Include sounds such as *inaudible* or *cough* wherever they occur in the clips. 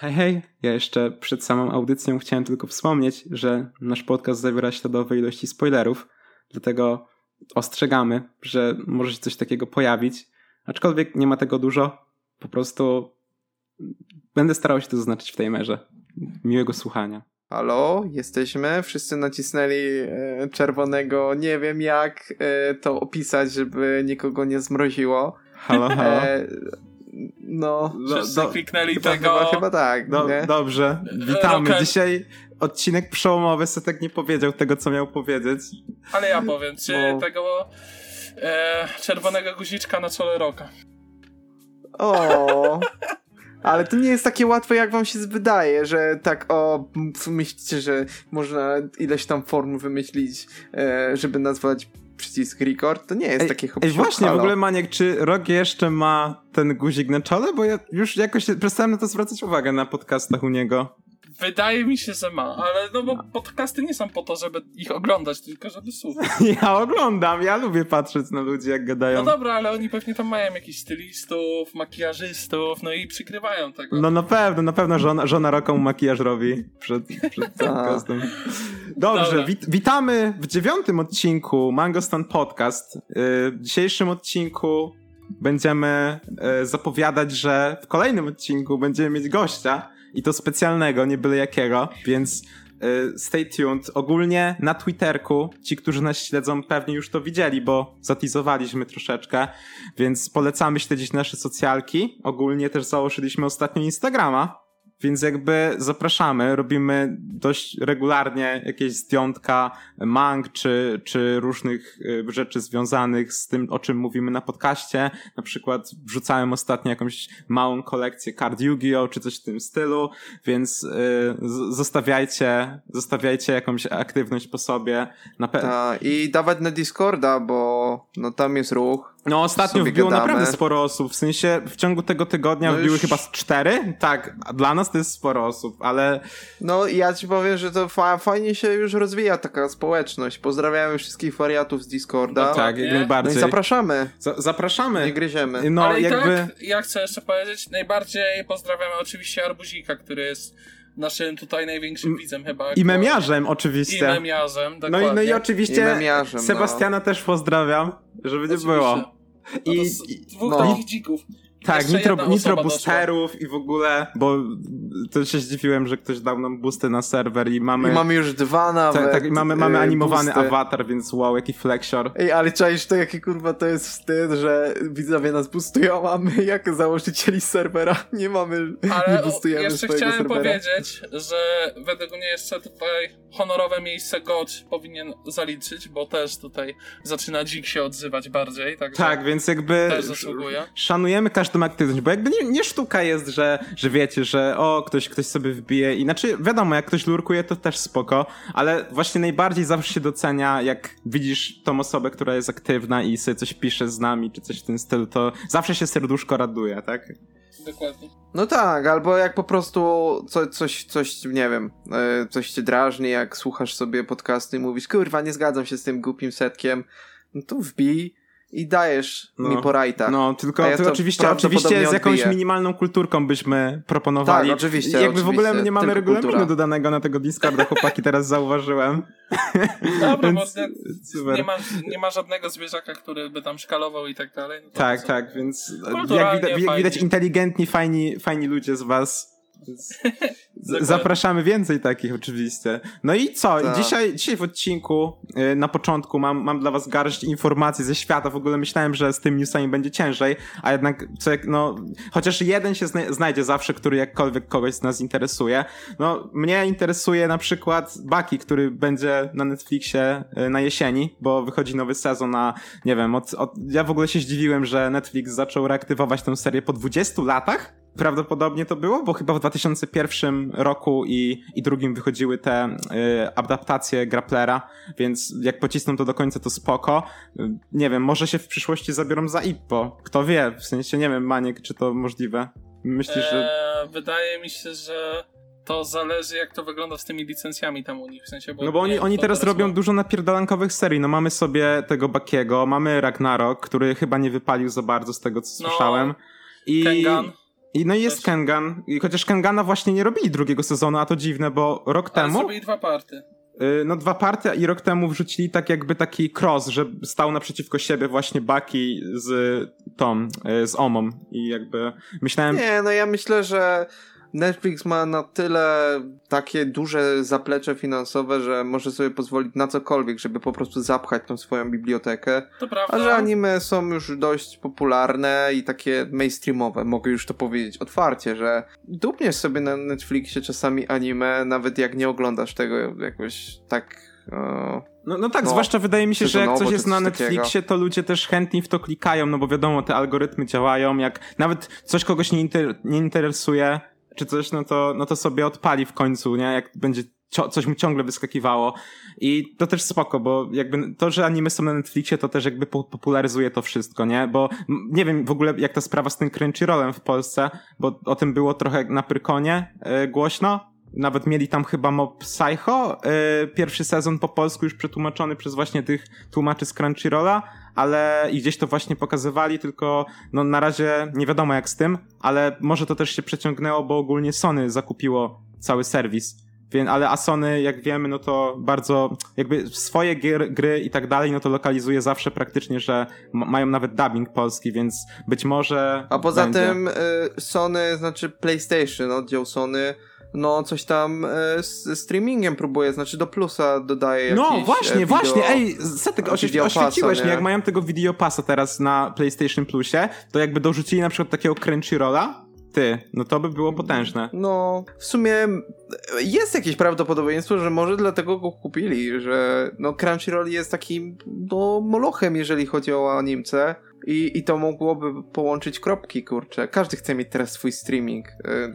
Hej, hej, ja jeszcze przed samą audycją chciałem tylko wspomnieć, że nasz podcast zawiera śladowe ilości spoilerów, dlatego ostrzegamy, że może się coś takiego pojawić, aczkolwiek nie ma tego dużo, po prostu będę starał się to zaznaczyć w tej merze. Miłego słuchania. Halo, jesteśmy. Wszyscy nacisnęli e, czerwonego. Nie wiem jak e, to opisać, żeby nikogo nie zmroziło. Halo, halo. No, Wszyscy do, kliknęli chyba, tego. Chyba, chyba tak. Do, dobrze, witamy. Rocket. Dzisiaj odcinek przełomowy. Setek nie powiedział tego, co miał powiedzieć. Ale ja powiem, czy Bo... tego e, czerwonego guziczka na czole roka. O. *laughs* Ale to nie jest takie łatwe, jak wam się wydaje, że tak o, myślicie, że można ileś tam form wymyślić, e, żeby nazwać przycisk record, to nie jest ej, takie Ej, właśnie, halo. w ogóle Maniek, czy Rok jeszcze ma ten guzik na czole? Bo ja już jakoś przestałem na to zwracać uwagę na podcastach u niego. Wydaje mi się, że ma, ale no bo podcasty nie są po to, żeby ich oglądać, tylko żeby słuchać. *laughs* Ja oglądam, ja lubię patrzeć na ludzi, jak gadają. No dobra, ale oni pewnie tam mają jakichś stylistów, makijażystów, no i przykrywają tego. No na pewno, na pewno żona, żona Roką makijaż robi przed, przed *laughs* podcastem. Dobrze, wit witamy w dziewiątym odcinku Mango Stand Podcast. Y, w dzisiejszym odcinku będziemy y, zapowiadać, że w kolejnym odcinku będziemy mieć gościa i to specjalnego, nie byle jakiego, więc y, stay tuned. Ogólnie na Twitterku, ci, którzy nas śledzą, pewnie już to widzieli, bo zatizowaliśmy troszeczkę, więc polecamy śledzić nasze socjalki. Ogólnie też założyliśmy ostatnio Instagrama, więc jakby zapraszamy, robimy dość regularnie jakieś zdjątka mang czy, czy różnych y, rzeczy związanych z tym, o czym mówimy na podcaście. Na przykład wrzucałem ostatnio jakąś małą kolekcję card Yu-Gi-Oh! czy coś w tym stylu, więc y, zostawiajcie, zostawiajcie jakąś aktywność po sobie. Na pe- Ta, I dawać na Discorda, bo no tam jest ruch no ostatnio wbiło gadamy. naprawdę sporo osób, w sensie w ciągu tego tygodnia no wbiły już... chyba z cztery? Tak, dla nas to jest sporo osób, ale... No ja ci powiem, że to fa fajnie się już rozwija taka społeczność. Pozdrawiamy wszystkich wariatów z Discorda. No tak, jak najbardziej. No i zapraszamy. zapraszamy. Nie gryziemy. No ale jakby... tak, ja chcę jeszcze powiedzieć, najbardziej pozdrawiamy oczywiście Arbuzika, który jest naszym tutaj największym widzem chyba. I memiarzem oczywiście. I memiarzem, dokładnie. No i, no i oczywiście I Sebastiana no. też pozdrawiam, żeby nie było. No I, i dwóch no. takich dzików. Tak, nitro, nitro boosterów i w ogóle, bo to się zdziwiłem, że ktoś dał nam boosty na serwer i mamy... I mamy już dwa nawet. Tak, tak i mamy, mamy y, animowany boosty. awatar, więc wow, jaki flexior. Ej, ale czaisz to, jaki kurwa to jest wstyd, że widzowie nas boostują, a my jak założycieli serwera nie mamy, ale nie boostujemy jeszcze chciałem serwera. powiedzieć, że według mnie jeszcze tutaj honorowe miejsce GOT powinien zaliczyć, bo też tutaj zaczyna dzik się odzywać bardziej, także Tak, więc jakby szanujemy każdy tą aktywność, bo jakby nie, nie, sztuka jest, że, że wiecie, że o, ktoś, ktoś sobie wbije, inaczej wiadomo, jak ktoś lurkuje, to też spoko, ale właśnie najbardziej zawsze się docenia, jak widzisz tą osobę, która jest aktywna i sobie coś pisze z nami, czy coś w tym stylu, to zawsze się serduszko raduje, tak? Dokładnie. No tak, albo jak po prostu co, coś, coś, nie wiem, e, coś cię drażni, jak słuchasz sobie podcasty i mówisz, kurwa, nie zgadzam się z tym głupim setkiem, no to wbij i dajesz no, mi po rajtach. No, tylko ja ty oczywiście, oczywiście z jakąś odbiję. minimalną kulturką byśmy proponowali. Tak, oczywiście. Jakby oczywiście, w ogóle nie mamy regulaminu kultura. dodanego na tego Discorda, chłopaki teraz zauważyłem. Dobra, więc, bo nie ma, nie ma żadnego zwierzaka, który by tam szkalował i tak dalej. No tak, tak, więc jak widać, widać inteligentni, fajni, fajni ludzie z was Zapraszamy więcej takich oczywiście. No i co? Tak. Dzisiaj, dzisiaj w odcinku y, na początku mam, mam dla was garść informacji ze świata. W ogóle myślałem, że z tym newsami będzie ciężej, a jednak co jak, no, chociaż jeden się znajdzie zawsze, który jakkolwiek kogoś z nas interesuje. No, mnie interesuje na przykład Baki, który będzie na Netflixie y, na jesieni, bo wychodzi nowy sezon na, nie wiem, od, od, ja w ogóle się zdziwiłem, że Netflix zaczął reaktywować tę serię po 20 latach prawdopodobnie to było, bo chyba w 2001 roku i, i drugim wychodziły te y, adaptacje Grapplera, więc jak pocisną to do końca, to spoko. Nie wiem, może się w przyszłości zabiorą za Ippo. Kto wie, w sensie nie wiem, Maniek, czy to możliwe. Myślisz, że... Eee, wydaje mi się, że to zależy jak to wygląda z tymi licencjami tam u nich, w sensie, bo No bo oni, oni teraz robią dużo napierdalankowych serii, no mamy sobie tego Bakiego, mamy Ragnarok, który chyba nie wypalił za bardzo z tego, co no, słyszałem. I... Kengan. I no i jest Kengan. I chociaż Kengana właśnie nie robili drugiego sezonu, a to dziwne, bo rok Ale temu. zrobili dwa party. y, No dwa party i rok temu wrzucili tak jakby taki cross, że stał naprzeciwko siebie właśnie Bucky z Tom, y, z Omą i jakby myślałem, Nie, no ja myślę, że Netflix ma na tyle takie duże zaplecze finansowe, że może sobie pozwolić na cokolwiek, żeby po prostu zapchać tą swoją bibliotekę. To prawda. A że anime są już dość popularne i takie mainstreamowe, mogę już to powiedzieć otwarcie, że dupniesz sobie na Netflixie czasami anime, nawet jak nie oglądasz tego jakoś tak... No, no tak, No, zwłaszcza wydaje mi się, że jak coś jest na Netflixie, to ludzie też chętnie w to klikają, no bo wiadomo, te algorytmy działają, jak nawet coś kogoś nie, inter, nie interesuje, czy coś, no to, no to sobie odpali w końcu, nie? Jak będzie coś mu ciągle wyskakiwało. I to też spoko, bo jakby to, że anime są na Netflixie, to też jakby po- popularyzuje to wszystko, nie? Bo nie wiem w ogóle jak ta sprawa z tym Crunchyrollem w Polsce, bo o tym było trochę na Prykonie e, głośno. Nawet mieli tam chyba Mob Psycho, e, pierwszy sezon po polsku już przetłumaczony przez właśnie tych tłumaczy z Crunchyrolla, ale i gdzieś to właśnie pokazywali, tylko no na razie nie wiadomo jak z tym, ale może to też się przeciągnęło, bo ogólnie Sony zakupiło cały serwis. Więc, ale a Sony, jak wiemy, no to bardzo jakby swoje gier, gry i tak dalej, no to lokalizuje zawsze praktycznie, że ma- mają nawet dubbing polski, więc być może. A poza będzie. tym y, Sony, znaczy PlayStation, oddział Sony, no coś tam y, z streamingiem próbuje, znaczy do plusa dodaje No jakieś, właśnie, e, wideo. właśnie, ej, Setek, oświe- Videopassa, oświeciłeś mnie, nie? jak mają tego videopasa teraz na PlayStation Plusie, to jakby dorzucili na przykład takiego Crunchyrolla, ty, no to by było potężne. No, w sumie jest jakieś prawdopodobieństwo, że może dlatego go kupili, że no Crunchyroll jest takim no molochem, jeżeli chodzi o animce i, i to mogłoby połączyć kropki, kurczę. Każdy chce mieć teraz swój streaming. y,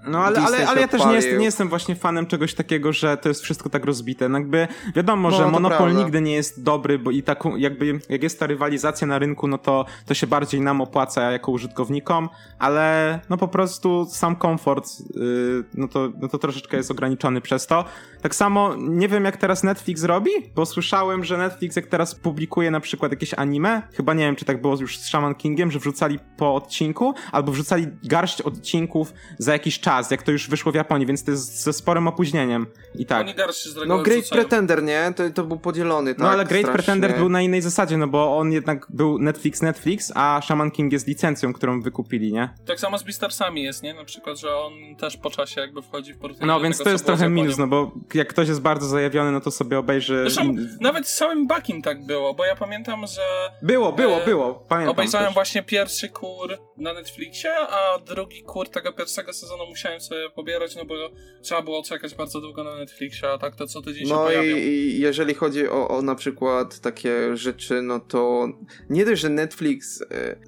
No ale, Disney ale, ale ja też nie, jest, nie jestem właśnie fanem czegoś takiego, że to jest wszystko tak rozbite. No jakby wiadomo, No, że monopol prawda. nigdy nie jest dobry, bo i taką jakby jak jest ta rywalizacja na rynku, no to to się bardziej nam opłaca jako użytkownikom, ale no po prostu sam komfort, yy, no, to, no to troszeczkę jest ograniczony przez to. Tak samo nie wiem jak teraz Netflix robi, bo słyszałem, że Netflix jak teraz publikuje na przykład jakieś anime, chyba nie wiem czy tak było już z Shaman Kingiem, że wrzucali po odcinku, albo wrzucali garść odcinków za jakiś czas, jak to już wyszło w Japonii, więc to jest ze sporym opóźnieniem i tak. Oni garści z No Great wrzucają. Pretender, nie? To, to był podzielony, tak? No ale Great strasznie. Pretender był na innej zasadzie, no bo on jednak był Netflix Netflix, a Shaman King jest licencją, którą wykupili, nie? Tak samo z Beastarsami jest, nie? Na przykład, że on też po czasie jakby wchodzi w porównanie No więc tego, to jest trochę minus, no bo jak ktoś jest bardzo zajawiony, no to sobie obejrzy... Zresztą in- nawet z całym Bakim tak było, bo ja pamiętam, że Było, było, e, było, pamiętam obejrzałem też. właśnie pierwszy kur na Netflixie, a drugi kur tego pierwszego sezonu musiałem sobie pobierać, no bo trzeba było czekać bardzo długo na Netflixie, a tak to co tydzień się No i, pojawiał. i jeżeli chodzi o, o na przykład takie rzeczy, no to nie dość, że Netflix e,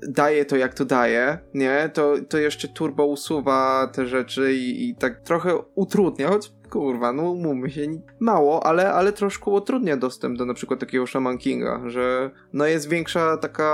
daje to jak to daje, nie, to, to jeszcze turbo usuwa te rzeczy i, i tak trochę utrudnia, choć kurwa, no umówmy się, mało, ale, ale troszkę utrudnia dostęp do na przykład takiego Shaman Kinga, że no jest większa taka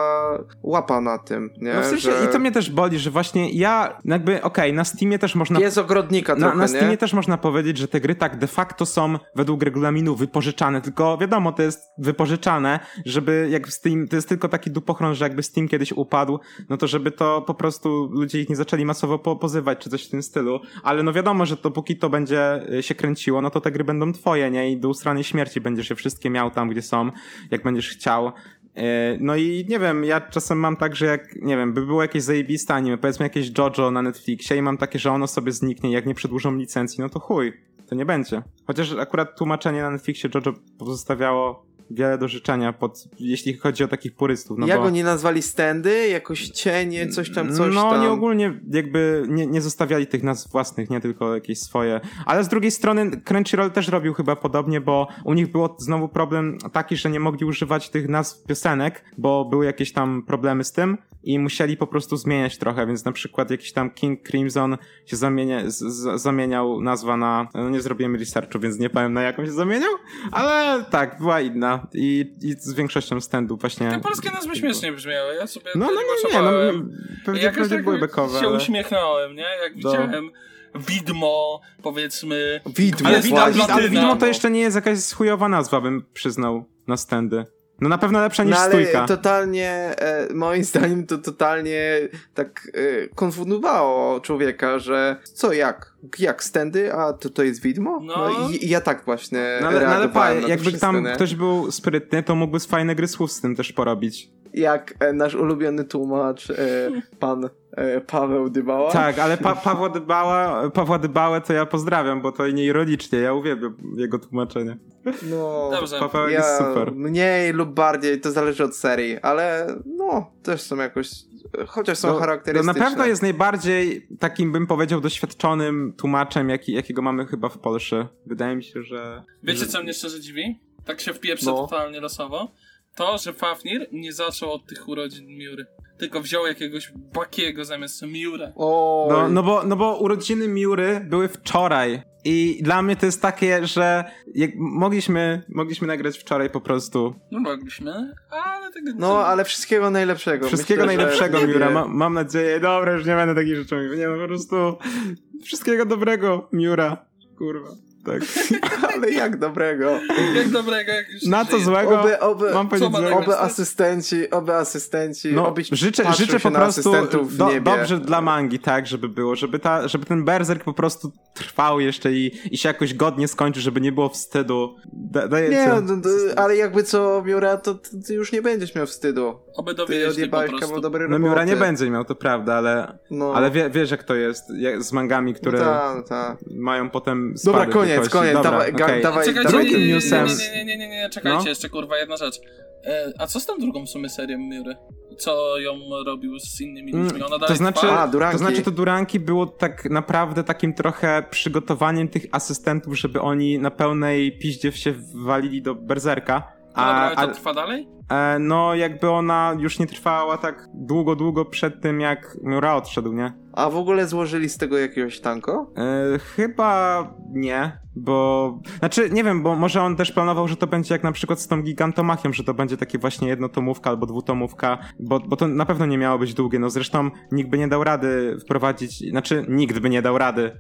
łapa na tym, nie, No w sensie, że i to mnie też boli, że właśnie ja jakby, okej, na Steamie też można... jest ogrodnika Na, trochę, na Steamie nie? też można powiedzieć, że te gry tak de facto są według regulaminu wypożyczane, tylko wiadomo, to jest wypożyczane, żeby jak Steam, to jest tylko taki dupochron, że jakby Steam kiedyś upadł, no to żeby to po prostu ludzie ich nie zaczęli masowo po, pozywać, czy coś w tym stylu, ale no wiadomo, że dopóki to będzie y, się kręciło, no to te gry będą twoje, nie? I do ustranej śmierci będziesz je wszystkie miał tam, gdzie są, jak będziesz chciał. E, No i nie wiem, ja czasem mam tak, że jak, nie wiem, by było jakieś zajebiste anime, powiedzmy jakieś JoJo na Netflixie i mam takie, że ono sobie zniknie, jak nie przedłużą licencji, no to chuj, to nie będzie. Chociaż akurat tłumaczenie na Netflixie JoJo pozostawiało wiele do życzenia, pod, jeśli chodzi o takich purystów. No Jak bo... oni nazwali standy? Jakoś cienie, coś tam, coś no, tam. oni ogólnie jakby nie, nie zostawiali tych nazw własnych, nie tylko jakieś swoje. Ale z drugiej strony Crunchyroll też robił chyba podobnie, bo u nich było znowu problem taki, że nie mogli używać tych nazw piosenek, bo były jakieś tam problemy z tym i musieli po prostu zmieniać trochę, więc na przykład jakiś tam King Crimson się zamienia, z, z, zamieniał nazwa na, no nie zrobiłem researchu, więc nie powiem na jaką się zamieniał, ale tak, była inna i, i z większością standów właśnie... Te polskie nazwy śmiesznie brzmiały, ja sobie No, no, no, nie, no, zobaczałem. pewnie, Jakoś pewnie tak były bekowe, się ale... uśmiechnąłem, nie? Jak No. widziałem widmo, powiedzmy. Widmo, Ale widmo- widmo, to no. jeszcze nie jest jakaś chujowa nazwa, bym przyznał na standy. No na pewno lepsza niż no, ale stójka. totalnie, e, moim zdaniem to totalnie tak e, konfundowało człowieka, że co, jak? Jak stędy? A to to jest widmo? No. No, i, i ja tak właśnie No ale, no, ale pa, jakby wszystko, tam nie? ktoś był sprytny, to mógłby fajne gry słów z tym też porobić. Jak e, nasz ulubiony tłumacz, e, pan Paweł Dybała. Tak, ale pa *laughs* Pawła, Dybała, Pawła Dybałę to ja pozdrawiam, bo to nieironicznie, ja uwielbiam jego tłumaczenie. No, Dobrze. Paweł ja jest super. mniej lub bardziej, to zależy od serii, ale no, też są jakoś, chociaż są No, no charakterystyczne. na pewno jest najbardziej takim, bym powiedział, doświadczonym tłumaczem, jaki, jakiego mamy chyba w Polsce. Wydaje mi się, że... Wiecie, że... co mnie szczerze dziwi? Tak się wpieprzę No. totalnie losowo. To, że Fafnir nie zaczął od tych urodzin Miury. Tylko wziął jakiegoś Bakiego zamiast Miura. O, No, no, bo, no bo urodziny Miury były wczoraj. I dla mnie to jest takie, że jak mogliśmy, mogliśmy nagrać wczoraj po prostu. No mogliśmy, ale tego no, ale wszystkiego najlepszego. Wszystkiego Myślę, najlepszego, Miura. Ma, mam nadzieję. Dobra, już nie będę takich rzeczy mówił. Nie, no po prostu wszystkiego dobrego, Miura. Kurwa. Tak. *laughs* Ale jak dobrego. Jak dobrego, jak już Na co żyje. złego? Oby, oby, Mam powiedzieć ma oby asystenci, oby asystenci, No, obyś życzę, życzę po prostu do, dobrze dla mangi, tak, żeby było, żeby, ta, żeby ten berserk po prostu trwał jeszcze i, i się jakoś godnie skończył, żeby nie było wstydu. Da, daję Nie, no, no, ale jakby co, Miura, to ty, ty już nie będziesz miał wstydu. Oby Ty dowiedzieć po odjebałeś prostu. kawał dobrej No. Miura nie będzie miał, to prawda, ale, No. ale wie, wiesz jak to jest jak z mangami, które No ta, no ta. mają potem Dobra, spady koniec, koniec, Dobra, dawaj, okej. dawaj, Czekajcie, Drugim nie, nie, nie, newsem- Nie, nie, nie, nie, nie, czekajcie, No. jeszcze kurwa, jedna rzecz. E, a co z tą drugą w sumie serią Miury? Co ją robił z innymi Mm, ludźmi? Ona to znaczy? A, to znaczy to Duranki było tak naprawdę takim trochę przygotowaniem tych asystentów, żeby oni na pełnej piździe się walili do berserka. Dobra, ale A, to a, trwa dalej? E, no, jakby ona już nie trwała tak długo, długo przed tym, jak Miura odszedł, nie? A w ogóle złożyli z tego jakiegoś tanko? E, chyba nie, bo... Znaczy, nie wiem, bo może on też planował, że to będzie jak na przykład z tą Gigantomachią, że to będzie takie właśnie jednotomówka albo dwutomówka, bo, bo to na pewno nie miało być długie. No zresztą nikt by nie dał rady wprowadzić, znaczy nikt by nie dał rady.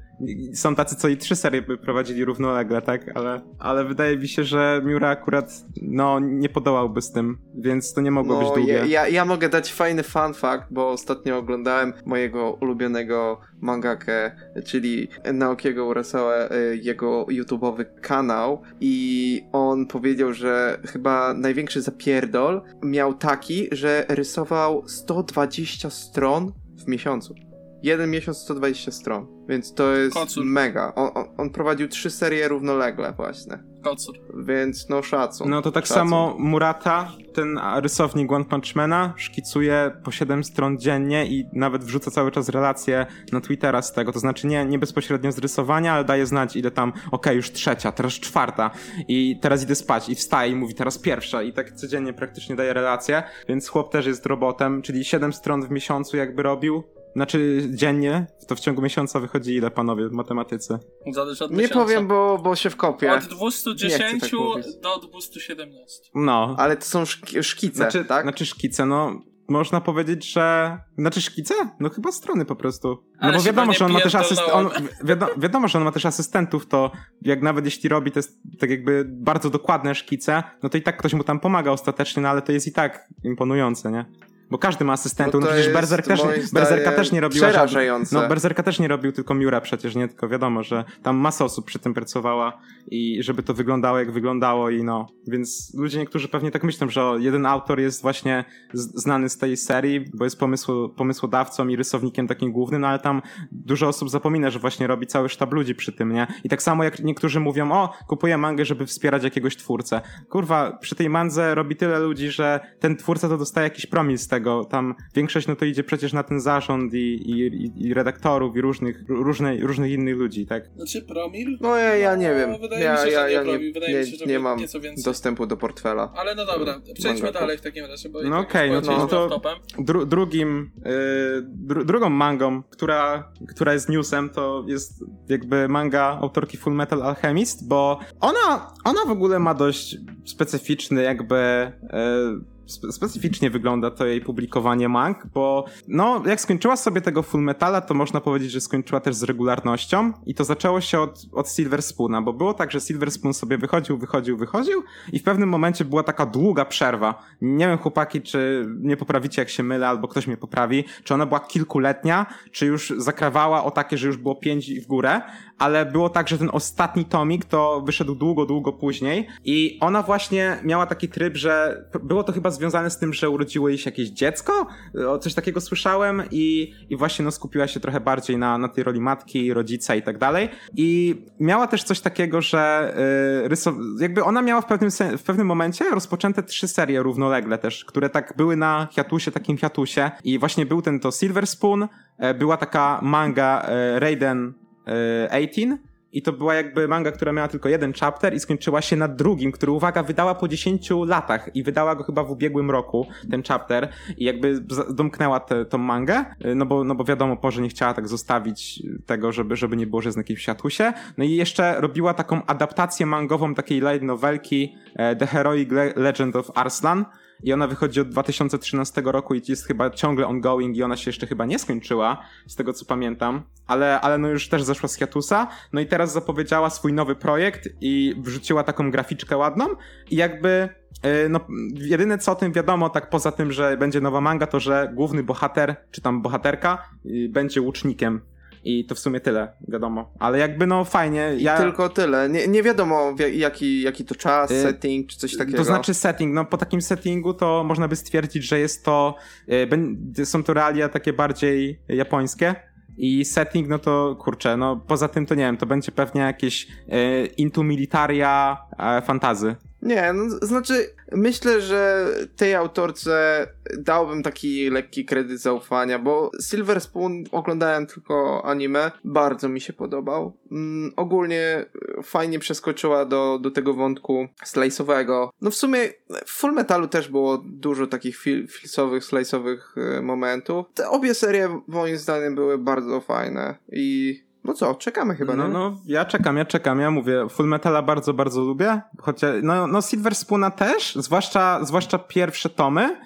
Są tacy, co i trzy serie by prowadzili równolegle, tak? Ale, ale wydaje mi się, że Miura akurat, no, nie podołałby z tym, więc to nie mogło być No, długie. ja, ja, ja mogę dać fajny fun fact, bo ostatnio oglądałem mojego ulubionego mangakę, czyli Naokiego Urasawa, y, jego YouTube'owy kanał i on powiedział, że chyba największy zapierdol miał taki, że rysował 120 stron w miesiącu. Jeden miesiąc 120 stron, więc to jest Kocur. mega. On, on, on prowadził trzy serie równolegle właśnie, Kocur. więc no szacun. No to tak szacun. samo Murata, ten rysownik One Punch Mana, szkicuje po 7 stron dziennie i nawet wrzuca cały czas relacje na Twittera z tego. To znaczy nie, nie bezpośrednio z rysowania, ale daje znać, ile tam, okej, już trzecia, teraz czwarta i teraz idę spać i wstaje i mówi teraz pierwsza i tak codziennie praktycznie daje relacje, więc chłop też jest robotem, czyli 7 stron w miesiącu jakby robił. Znaczy dziennie, to w ciągu miesiąca wychodzi ile panowie w matematyce? Zależy od Nie miesiąca. powiem, bo, bo się wkopię. Od 210 Nie chcę tak do 217. No. Ale to są szki- szkice, Znaczy, tak? Znaczy szkice, no można powiedzieć, że... Znaczy szkice? No chyba strony po prostu. No Ale bo wiadomo, że on ma też asyst... on, wiadomo, wiadomo, że on ma też asystentów, to jak nawet jeśli robi te tak jakby bardzo dokładne szkice, no to i tak ktoś mu tam pomaga ostatecznie, no ale to jest i tak imponujące, nie? Bo każdy ma asystentów, no to przecież Berserk też, Berserka też nie robiła żadnych... przerażające. No Berserka też nie robił tylko Miura przecież, nie? Tylko wiadomo, że tam masa osób przy tym pracowała i żeby to wyglądało jak wyglądało i no. Więc ludzie niektórzy pewnie tak myślą, że jeden autor jest właśnie znany z tej serii, bo jest pomysł, pomysłodawcą i rysownikiem takim głównym, no ale tam dużo osób zapomina, że właśnie robi cały sztab ludzi przy tym, nie? I tak samo jak niektórzy mówią, o, kupuję mangę, żeby wspierać jakiegoś twórcę. Kurwa, przy tej mandze robi tyle ludzi, że ten twórca to dostaje jakiś promil z tego. Tam większość no to idzie przecież na ten zarząd i, i, i- redaktorów i różnych, różnej, różnych innych ludzi, tak? Znaczy promil? No ja, ja nie No, wiem. wydaje ja, mi się, że ja, nie ja nie, mi się, że nie mam nieco więcej. dostępu do portfela. Ale no dobra, przejdźmy Mangaków. dalej w takim razie, bo No tak okej, no już to-. Dru, drugim, yy, dru, drugą mangą, która, która jest newsem, to jest jakby manga autorki Full Metal Alchemist, bo ona, ona w ogóle ma dość specyficzny jakby yy, specyficznie wygląda to jej publikowanie mang, bo no, jak skończyła sobie tego Full Metala, to można powiedzieć, że skończyła też z regularnością i to zaczęło się od, od Silver Spoona, bo było tak, że Silver Spoon sobie wychodził, wychodził, wychodził i w pewnym momencie była taka długa przerwa. Nie wiem, chłopaki, czy nie poprawicie, jak się mylę, albo ktoś mnie poprawi, czy ona była kilkuletnia, czy już zakrawała o takie, że już było pięć w górę, ale było tak, że ten ostatni tomik to wyszedł długo, długo później. I ona właśnie miała taki tryb, że było to chyba związane z tym, że urodziło jej się jakieś dziecko, coś takiego słyszałem i, i właśnie no skupiła się trochę bardziej na, na tej roli matki, rodzica i tak dalej. I miała też coś takiego, że yy, rysow- jakby ona miała w pewnym, w pewnym momencie rozpoczęte trzy serie równolegle też, które tak były na hiatusie, takim hiatusie. I właśnie był ten to Silver Spoon, e, była taka manga e, Raiden 18 e, i to była jakby manga, która miała tylko jeden chapter i skończyła się na drugim, który, uwaga, wydała po 10 latach i wydała go chyba w ubiegłym roku, ten chapter i jakby domknęła tę tą mangę, e, no bo, no bo wiadomo, Porze nie chciała tak zostawić tego, żeby, żeby nie było, że jest na jakimś światusie. No i jeszcze robiła taką adaptację mangową takiej light novelki e, The Heroic Legend of Arslan, i ona wychodzi od 2013 roku i jest chyba ciągle ongoing i ona się jeszcze chyba nie skończyła, z tego co pamiętam, ale, ale no już też zeszła z hiatusa, no i teraz zapowiedziała swój nowy projekt i wrzuciła taką graficzkę ładną. I jakby y, no, jedyne co o tym wiadomo, tak poza tym, że będzie nowa manga, to że główny bohater, czy tam bohaterka, y, będzie łucznikiem i to w sumie tyle, wiadomo. Ale jakby no fajnie. Ja... tylko tyle. Nie, nie wiadomo jaki, jaki to czas, y setting czy coś takiego. To znaczy setting. No po takim settingu to można by stwierdzić, że jest to. Y są to realia takie bardziej japońskie. I setting, no to kurczę, no poza tym to nie wiem, to będzie pewnie jakieś y, militaria y, fantazy. Nie, no, znaczy myślę, że tej autorce dałbym taki lekki kredyt zaufania, bo Silver Spoon oglądałem tylko anime, bardzo mi się podobał. Mm, ogólnie fajnie przeskoczyła do, do tego wątku slice'owego. No w sumie w Full Metalu też było dużo takich fil filsowych, slice'owych y, momentów. Te obie serie moim zdaniem były bardzo fajne i no co, czekamy chyba, no, no, ja czekam, ja czekam, ja mówię, Full Metala bardzo, bardzo lubię, chociaż, no, no Silver Spoona też, zwłaszcza, zwłaszcza pierwsze tomy,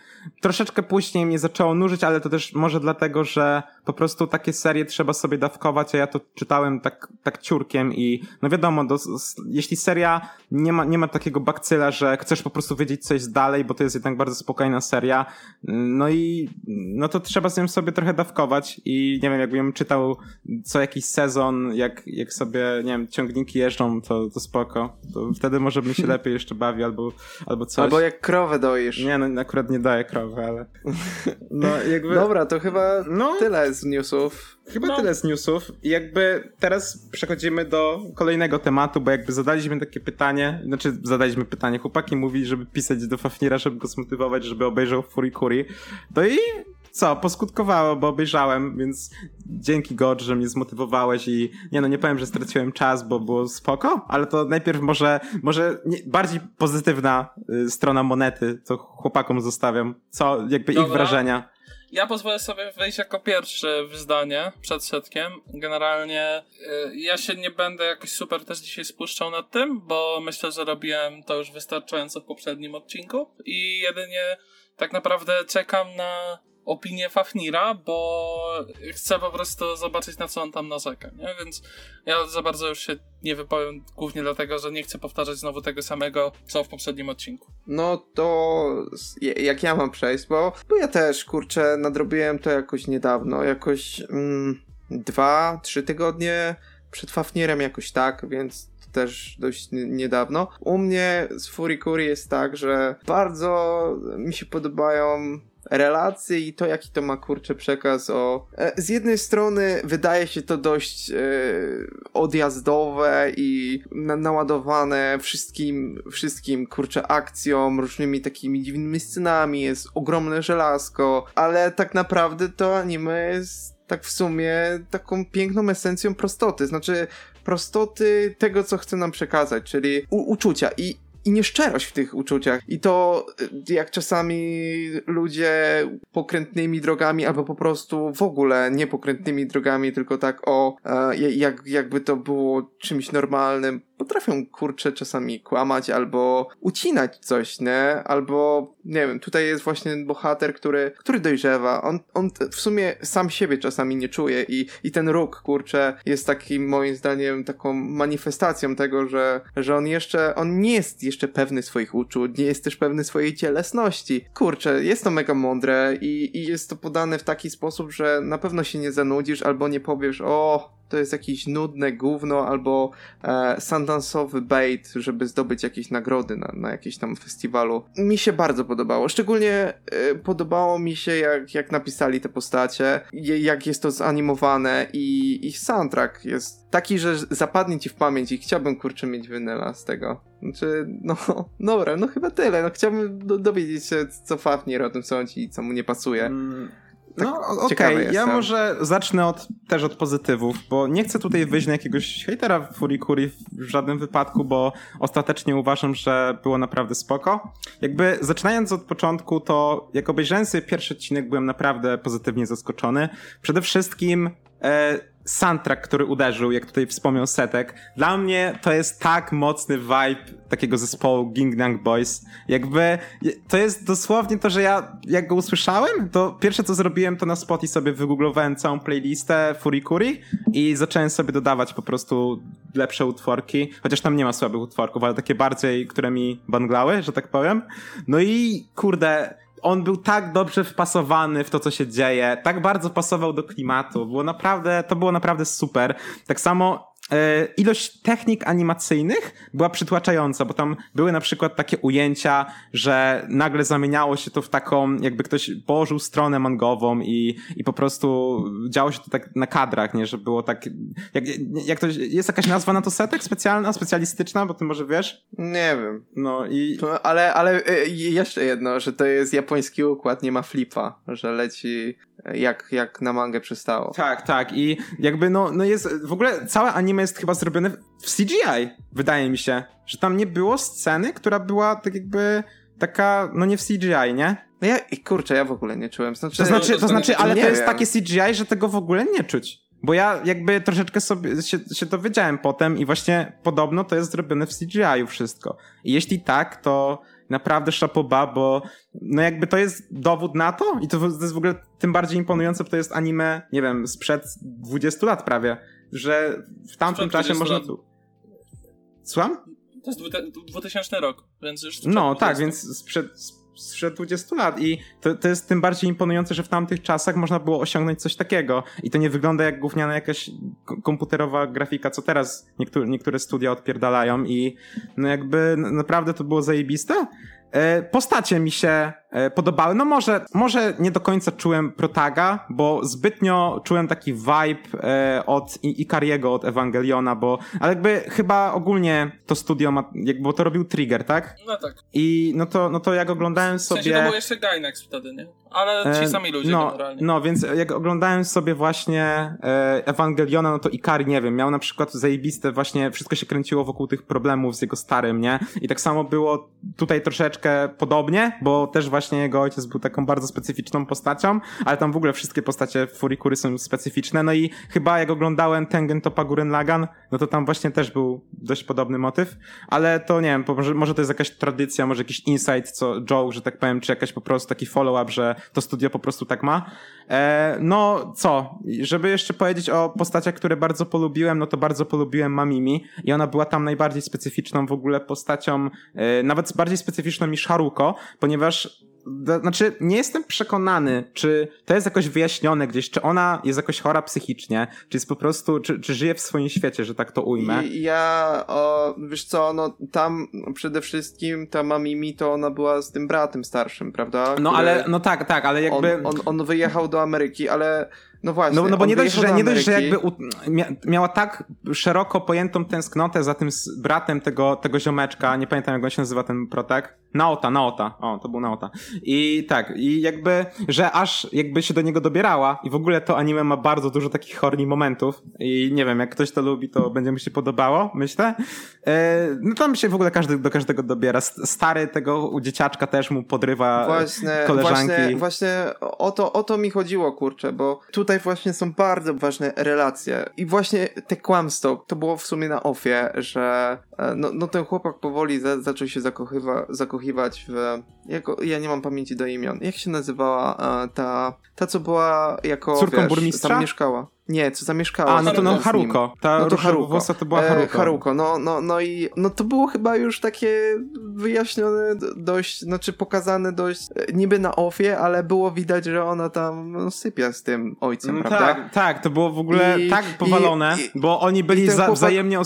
troszeczkę później mnie zaczęło nużyć, ale to też może dlatego, że po prostu takie serie trzeba sobie dawkować, a ja to czytałem tak, tak ciurkiem i no wiadomo, do, jeśli seria nie ma, nie ma takiego bakcyla, że chcesz po prostu wiedzieć coś dalej, bo to jest jednak bardzo spokojna seria, no i no to trzeba z nią sobie trochę dawkować i nie wiem, jakbym czytał co jakiś sezon, jak, jak sobie, nie wiem, ciągniki jeżdżą, to, to spoko. To wtedy może bym się *laughs* lepiej jeszcze bawi albo, albo coś. Albo jak krowę dojesz. Nie, no akurat nie daję krowy, ale *laughs* no jakby... Dobra, to chyba no, tyle z newsów. Chyba no. tyle z newsów. I jakby teraz przechodzimy do kolejnego tematu, bo jakby zadaliśmy takie pytanie, znaczy zadaliśmy pytanie, chłopaki mówili, żeby pisać do Fafnira, żeby go zmotywować, żeby obejrzał Furikuri. No i co, poskutkowało, bo obejrzałem, więc dzięki God, że mnie zmotywowałeś i nie no, nie powiem, że straciłem czas, bo było spoko, ale to najpierw może, może nie, bardziej pozytywna y, strona monety, to chłopakom zostawiam. Co, jakby Dobra. ich wrażenia. Ja pozwolę sobie wejść jako pierwszy w zdanie przed setkiem. Generalnie y, ja się nie będę jakoś super też dzisiaj spuszczał nad tym, bo myślę, że robiłem to już wystarczająco w poprzednim odcinku i jedynie tak naprawdę czekam na opinię Fafnira, bo chcę po prostu zobaczyć na co on tam narzeka, nie? Więc ja za bardzo już się nie wypowiem, głównie dlatego, że nie chcę powtarzać znowu tego samego, co w poprzednim odcinku. No to jak ja mam przejść, bo, bo ja też, kurczę, nadrobiłem to jakoś niedawno, jakoś mm, dwa, trzy tygodnie przed Fafnirem jakoś tak, więc też dość niedawno. U mnie z Furikuri jest tak, że bardzo mi się podobają relacje i to, jaki to ma kurczę przekaz o... E, z jednej strony wydaje się to dość e, odjazdowe i na, naładowane wszystkim, wszystkim kurczę akcją, różnymi takimi dziwnymi scenami, jest ogromne żelazko, ale tak naprawdę to anime jest tak w sumie taką piękną esencją prostoty, znaczy prostoty tego, co chce nam przekazać, czyli uczucia. I i nieszczerość w tych uczuciach. I to y, jak czasami ludzie pokrętnymi drogami, albo po prostu w ogóle nie pokrętnymi drogami, tylko tak o, e, jak, jakby to było czymś normalnym, potrafią, kurczę, czasami kłamać albo ucinać coś, nie? Albo, nie wiem, tutaj jest właśnie bohater, który, który dojrzewa. On, on w sumie sam siebie czasami nie czuje i, i ten róg, kurczę, jest takim, moim zdaniem, taką manifestacją tego, że, że on jeszcze, on nie jest jeszcze pewny swoich uczuć, nie jest też pewny swojej cielesności. Kurczę, jest to mega mądre i, i jest to podane w taki sposób, że na pewno się nie zanudzisz albo nie powiesz, o, to jest jakieś nudne gówno albo e, sundance'owy bait, żeby zdobyć jakieś nagrody na, na jakimś tam festiwalu. Mi się bardzo podobało. Szczególnie e, podobało mi się, jak, jak napisali te postacie, jak jest to zanimowane i ich soundtrack jest taki, że zapadnie ci w pamięć i chciałbym kurczę mieć winyla z tego. Znaczy, no, *laughs* dobra, no chyba tyle. No chciałbym do, dowiedzieć się, co Fafnir o tym sądzi i co mu nie pasuje. Mm. Tak no okej, okay. ja może zacznę od, też od pozytywów, bo nie chcę tutaj wyjść na jakiegoś hejtera w Furikuri w żadnym wypadku, bo ostatecznie uważam, że było naprawdę spoko. Jakby zaczynając od początku, to jak obejrzałem sobie pierwszy odcinek, byłem naprawdę pozytywnie zaskoczony. Przede wszystkim e, soundtrack, który uderzył, jak tutaj wspomniał Setek, dla mnie to jest tak mocny vibe takiego zespołu Gingnang Boys. Jakby to jest dosłownie to, że ja jak go usłyszałem, to pierwsze co zrobiłem to na Spotify sobie wygooglowałem całą playlistę Furikuri i zacząłem sobie dodawać po prostu lepsze utworki, chociaż tam nie ma słabych utworków, ale takie bardziej, które mi banglały, że tak powiem. No i kurde, on był tak dobrze wpasowany w to, co się dzieje, tak bardzo pasował do klimatu. Było naprawdę, to było naprawdę super. Tak samo ilość technik animacyjnych była przytłaczająca, bo tam były na przykład takie ujęcia, że nagle zamieniało się to w taką, jakby ktoś położył stronę mangową i, i po prostu działo się to tak na kadrach, nie, że było tak, jak, jak to, jest jakaś nazwa na to setek specjalna, specjalistyczna, bo ty może wiesz? Nie wiem. No i... Ale, ale e, jeszcze jedno, że to jest japoński układ, nie ma flipa, że leci jak, jak na mangę przystało. Tak, tak i jakby no, no jest, w ogóle całe anime jest chyba zrobione w CGI, wydaje mi się, że tam nie było sceny, która była tak jakby taka, no nie w CGI, nie? No ja, i kurczę, ja w ogóle nie czułem. Znaczy, to znaczy, to znaczy ale to jest wiem. takie CGI, że tego w ogóle nie czuć. Bo ja jakby troszeczkę sobie się, się dowiedziałem potem i właśnie podobno to jest zrobione w CGI wszystko. I jeśli tak, to naprawdę szapoba, bo no jakby to jest dowód na to i to, to jest w ogóle tym bardziej imponujące, bo to jest anime, nie wiem, sprzed 20 lat prawie, że w tamtym czasie można tu... Słucham? To jest 2000 rok, więc już... No tak, więc sprzed, sprzed 20 lat i to, to jest tym bardziej imponujące, że w tamtych czasach można było osiągnąć coś takiego i to nie wygląda jak gówniana jakaś komputerowa grafika, co teraz niektóre, niektóre studia odpierdalają i no jakby naprawdę to było zajebiste. E, postacie mi się podobały. No może, może nie do końca czułem Protaga, bo zbytnio czułem taki vibe e, od Ikariego, od Ewangeliona, bo ale jakby chyba ogólnie to studio ma, jakby to robił Trigger, tak? No tak. I no to, no to jak oglądałem sobie... W sensie to był jeszcze Gainax wtedy, nie? Ale ci sami ludzie no, generalnie. No, więc jak oglądałem sobie właśnie Ewangeliona, no to Ikari, nie wiem, miał na przykład zajebiste właśnie, wszystko się kręciło wokół tych problemów z jego starym, nie? I tak samo było tutaj troszeczkę podobnie, bo też właśnie jego ojciec był taką bardzo specyficzną postacią, ale tam w ogóle wszystkie postacie Furikury są specyficzne, no i chyba jak oglądałem Tengen Toppa Guren Lagan, no to tam właśnie też był dość podobny motyw, ale to nie wiem, może, może to jest jakaś tradycja, może jakiś insight, co Joe, że tak powiem, czy jakaś po prostu taki follow-up, że to studio po prostu tak ma. E, no co, żeby jeszcze powiedzieć o postaciach, które bardzo polubiłem, no to bardzo polubiłem Mamimi i ona była tam najbardziej specyficzną w ogóle postacią, e, nawet bardziej specyficzną niż Haruko, ponieważ znaczy, nie jestem przekonany, czy to jest jakoś wyjaśnione gdzieś, czy ona jest jakoś chora psychicznie, czy jest po prostu, czy, czy żyje w swoim świecie, że tak to ujmę. I ja, o, wiesz co, no tam przede wszystkim ta Mamimi to ona była z tym bratem starszym, prawda? No ale, no tak, tak, ale jakby... On, on, on wyjechał do Ameryki, ale no właśnie. No, no bo nie dość, że, nie dość, że jakby u, miała tak szeroko pojętą tęsknotę za tym bratem tego, tego ziomeczka, nie pamiętam jak on się nazywa ten protek. Naota, Naota. O, to był Naota. I tak, i jakby, że aż jakby się do niego dobierała i w ogóle to anime ma bardzo dużo takich horni momentów i nie wiem, jak ktoś to lubi, to będzie mu się podobało, myślę. E, no tam się w ogóle każdy do każdego dobiera. Stary tego dzieciaczka też mu podrywa właśnie, koleżanki. Właśnie, właśnie o, to, o to mi chodziło, kurczę, bo tutaj tutaj właśnie są bardzo ważne relacje. I właśnie te kłamstwo, to było w sumie na ofie, że e, no, no ten chłopak powoli za, zaczął się zakochywa, zakochiwać w... Jako, ja nie mam pamięci do imion. Jak się nazywała e, ta, ta co była jako, Córką wiesz, burmistrza? tam mieszkała? Nie, co zamieszkała. A, no to no. Haruko. Ta No to Haruko. włosa to była Haruko. E, Haruko, no, no, no i no to było chyba już takie wyjaśnione dość, znaczy pokazane dość e, niby na ofie, ale było widać, że ona tam no, sypia z tym ojcem, Mm, prawda? Tak, tak, to było w ogóle I- tak powalone, i- bo oni byli i za, chłopak- wzajemnie o,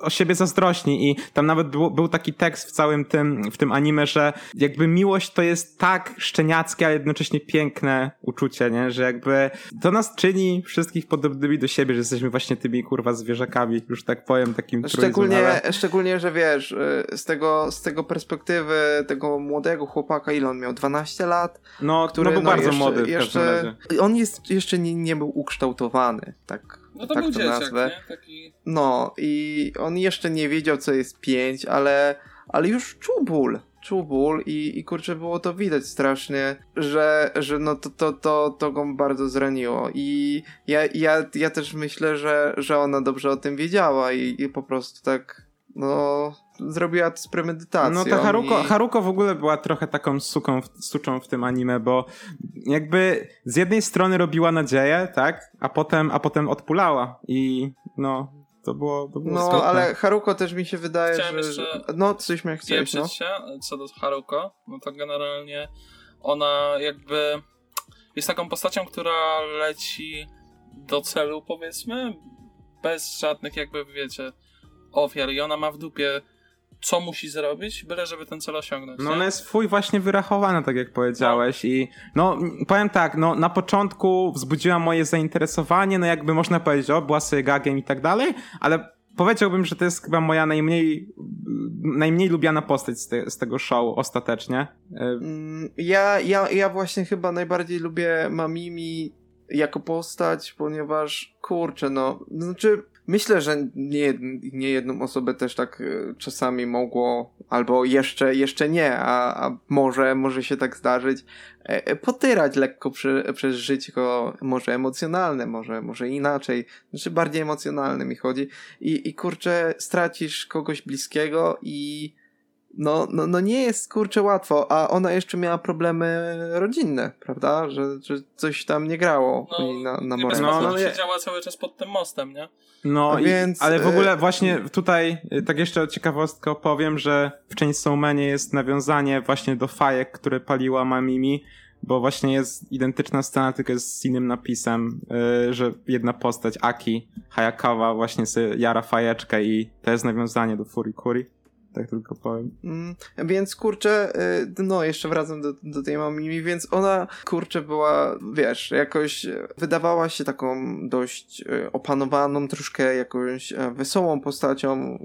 o, siebie zazdrośni i tam nawet był, był taki tekst w całym tym, w tym anime, że jakby miłość to jest tak szczeniackie, a jednocześnie piękne uczucie, nie? Że jakby to nas czyni wszystkich podobnymi do siebie, że jesteśmy właśnie tymi kurwa zwierzakami, już tak powiem, takim Szczególnie, ale... szczególnie, że wiesz, y, z tego, z tego perspektywy tego młodego chłopaka, ile on miał? 12 lat? No, Który no był bardzo jeszcze, młody w jeszcze, każdym razie. On jest, jeszcze nie, nie był ukształtowany, tak, No to tak był to dzieciak, nazwę. nie? Taki... No i on jeszcze nie wiedział, co jest pięć, ale, ale już czuł ból. Czuł ból i, i kurczę, było to widać strasznie, że, że no to, to, to, to go bardzo zraniło. I ja, ja, ja też myślę, że, że ona dobrze o tym wiedziała i, i po prostu tak, no, zrobiła to z premedytacją. No ta Haruko, i... Haruko w ogóle była trochę taką suką, suczą w tym anime, bo jakby z jednej strony robiła nadzieję, tak, a potem, a potem odpulała i no, to było, to było No, smutne. ale Haruko też mi się wydaje, Chciałem że... jeszcze No, coś miał chcieć, no. się co do Haruko, no to generalnie ona jakby jest taką postacią, która leci do celu, powiedzmy, bez żadnych jakby, wiecie, ofiar i ona ma w dupie co musi zrobić, byle żeby ten cel osiągnąć. No nie? ona jest fuj właśnie wyrachowana, tak jak powiedziałeś i no powiem tak, no na początku wzbudziła moje zainteresowanie, no jakby można powiedzieć, o była sobie gagiem i tak dalej, ale powiedziałbym, że to jest chyba moja najmniej najmniej lubiana postać z, te, z tego show ostatecznie. Mm, Ja, ja, ja właśnie chyba najbardziej lubię Mamimi jako postać, ponieważ kurczę, no, znaczy myślę, że nie, nie jedną osobę też tak e, czasami mogło, albo jeszcze, jeszcze nie, a, a może, może się tak zdarzyć, e, e, potyrać lekko przy, przez życie, może emocjonalne, może, może inaczej, znaczy bardziej emocjonalne mi chodzi. I, i kurczę, stracisz kogoś bliskiego i no, no, no nie jest kurczę łatwo, a ona jeszcze miała problemy rodzinne, prawda? Że, że coś tam nie grało niej na, na morale. No, no, się je- działa cały czas pod tym mostem, nie? No, i, więc, ale w ogóle e, właśnie tutaj e, tak jeszcze ciekawostkę opowiem, że w Chainsaw Manie jest nawiązanie właśnie do fajek, które paliła Mamimi, bo właśnie jest identyczna scena, tylko jest z innym napisem, e, że jedna postać, Aki Hayakawa właśnie sobie jara fajeczkę i to jest nawiązanie do Furikuri. Tak tylko powiem. Mm, więc kurczę, y, no jeszcze wracam do, do tej mamimi, więc ona kurczę była, wiesz, jakoś y, wydawała się taką dość y, opanowaną, troszkę jakąś e, wesołą postacią,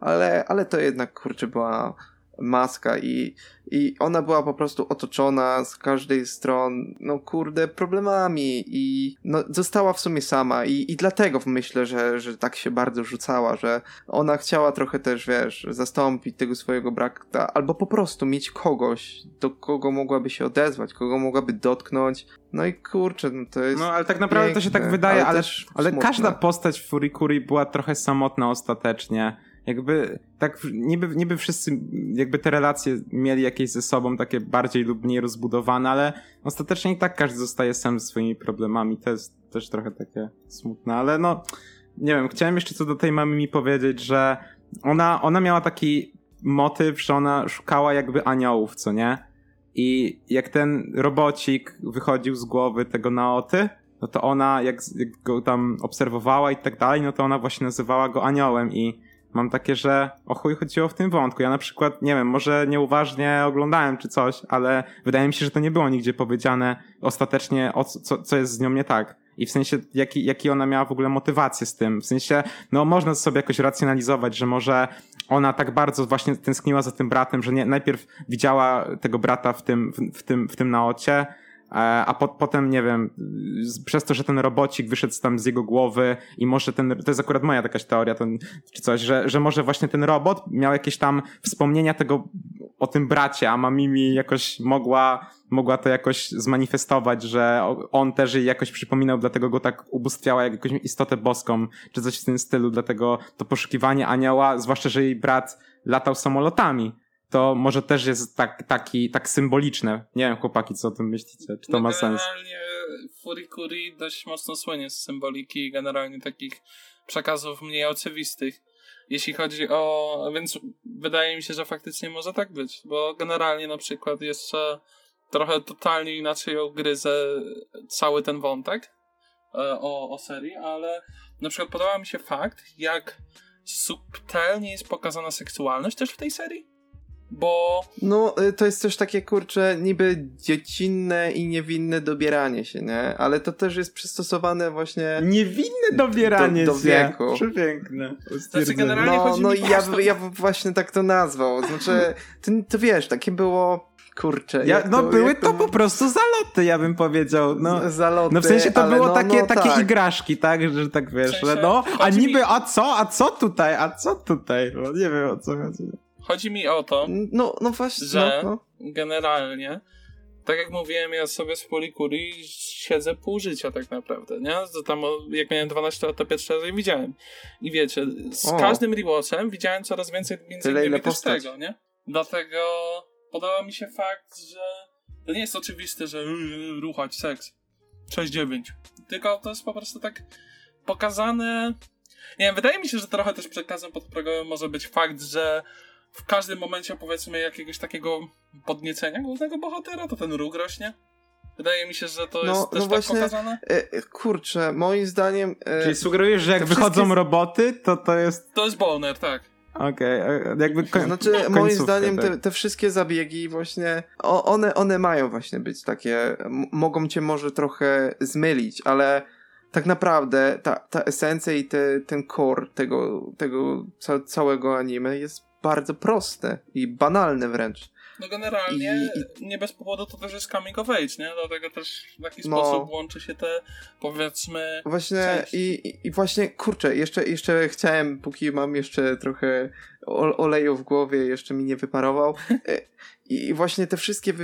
ale, ale to jednak kurczę była maska i, i ona była po prostu otoczona z każdej stron, no kurde, problemami i no, została w sumie sama i, i dlatego myślę, że, że tak się bardzo rzucała, że ona chciała trochę też, wiesz, zastąpić tego swojego brata, albo po prostu mieć kogoś, do kogo mogłaby się odezwać, kogo mogłaby dotknąć. No i kurczę, no to jest. No ale tak naprawdę to się tak piękne, wydaje, ale, ale smutne. każda postać w Furikuri była trochę samotna ostatecznie. Jakby tak niby, niby wszyscy jakby te relacje mieli jakieś ze sobą takie bardziej lub mniej rozbudowane, ale ostatecznie i tak każdy zostaje sam ze swoimi problemami. To jest też trochę takie smutne, ale no nie wiem, chciałem jeszcze co do tej mamy mi powiedzieć, że ona, ona miała taki motyw, że ona szukała jakby aniołów, co nie? I jak ten robocik wychodził z głowy tego Naoty, no to ona, jak, jak go tam obserwowała i tak dalej, no to ona właśnie nazywała go aniołem i mam takie, że o chuj chodziło w tym wątku. Ja na przykład, nie wiem, może nieuważnie oglądałem czy coś, ale wydaje mi się, że to nie było nigdzie powiedziane ostatecznie, o co, co, jest z nią nie tak. I w sensie, jaki, jaki ona miała w ogóle motywację z tym. W sensie, no można sobie jakoś racjonalizować, że może ona tak bardzo właśnie tęskniła za tym bratem, że nie, najpierw widziała tego brata w tym, w, w tym, w tym naocie, a po, potem, nie wiem, przez to, że ten robocik wyszedł tam z jego głowy i może ten, to jest akurat moja jakaś teoria, ten, czy coś, że, że może właśnie ten robot miał jakieś tam wspomnienia tego o tym bracie, a Mamimi jakoś mogła, mogła to jakoś zmanifestować, że on też jej jakoś przypominał, dlatego go tak ubóstwiała jak jakąś istotę boską, czy coś w tym stylu, dlatego to poszukiwanie anioła, zwłaszcza, że jej brat latał samolotami, to może też jest tak, taki, tak symboliczne. Nie wiem, chłopaki, co o tym myślicie? Czy to no ma sens? Generalnie Furikuri dość mocno słynie z symboliki i generalnie takich przekazów mniej oczywistych. Jeśli chodzi o... Więc wydaje mi się, że faktycznie może tak być, bo generalnie na przykład jeszcze trochę totalnie inaczej ogryzę cały ten wątek e, o, o serii, ale na przykład podoba mi się fakt, jak subtelnie jest pokazana seksualność też w tej serii bo... No, y, to jest też takie, kurcze, niby dziecinne i niewinne dobieranie się, nie? Ale to też jest przystosowane właśnie... Niewinne dobieranie do, do wieku. się. Przepiękne. Znaczy, generalnie no, no i ja, ja bym właśnie tak to nazwał. Znaczy, to, to wiesz, takie było... Kurczę. Ja, no to, były to, to, po prostu zaloty, ja bym powiedział. No, zaloty, no w sensie to było no, takie, no, takie tak. igraszki, tak? Że tak wiesz, w sensie, no, a niby, mi... a co, a co tutaj, a co tutaj? No, nie wiem o co chodzi. Chodzi mi o to, no, no właśnie, że no, no. generalnie, tak jak mówiłem, ja sobie z Polikuri siedzę pół życia tak naprawdę, nie? To tam, jak miałem 12 lat, to pierwszy raz je widziałem. I wiecie, z o. każdym rewatchem widziałem coraz więcej między Tyle, innymi też tego, nie? Dlatego podoba mi się fakt, że to nie jest oczywiste, że yy, ruchać seks 6-9, tylko to jest po prostu tak pokazane... Nie wiem, wydaje mi się, że trochę też przekazem podprogowym może być fakt, że w każdym momencie powiedzmy jakiegoś takiego podniecenia głównego bohatera, to ten róg rośnie. Wydaje mi się, że to no, jest też no właśnie, tak pokazane. E, kurczę, moim zdaniem... E, Czyli sugerujesz, że jak wychodzą wszystkie... roboty, to to jest... To jest boner, tak. Okej, okay, jakby koń... Znaczy, moim zdaniem tak. te, te, wszystkie zabiegi właśnie, o, one, one mają właśnie być takie, mogą cię może trochę zmylić, ale tak naprawdę ta, ta esencja i te, ten core tego, tego ca całego anime jest bardzo proste i banalne wręcz. No generalnie I, nie bez powodu to też jest coming of age, nie? Dlatego też w taki no, sposób łączy się te powiedzmy Właśnie i, i, właśnie kurczę, jeszcze, jeszcze chciałem, póki mam jeszcze trochę oleju w głowie, jeszcze mi nie wyparował. *laughs* E, I właśnie te wszystkie,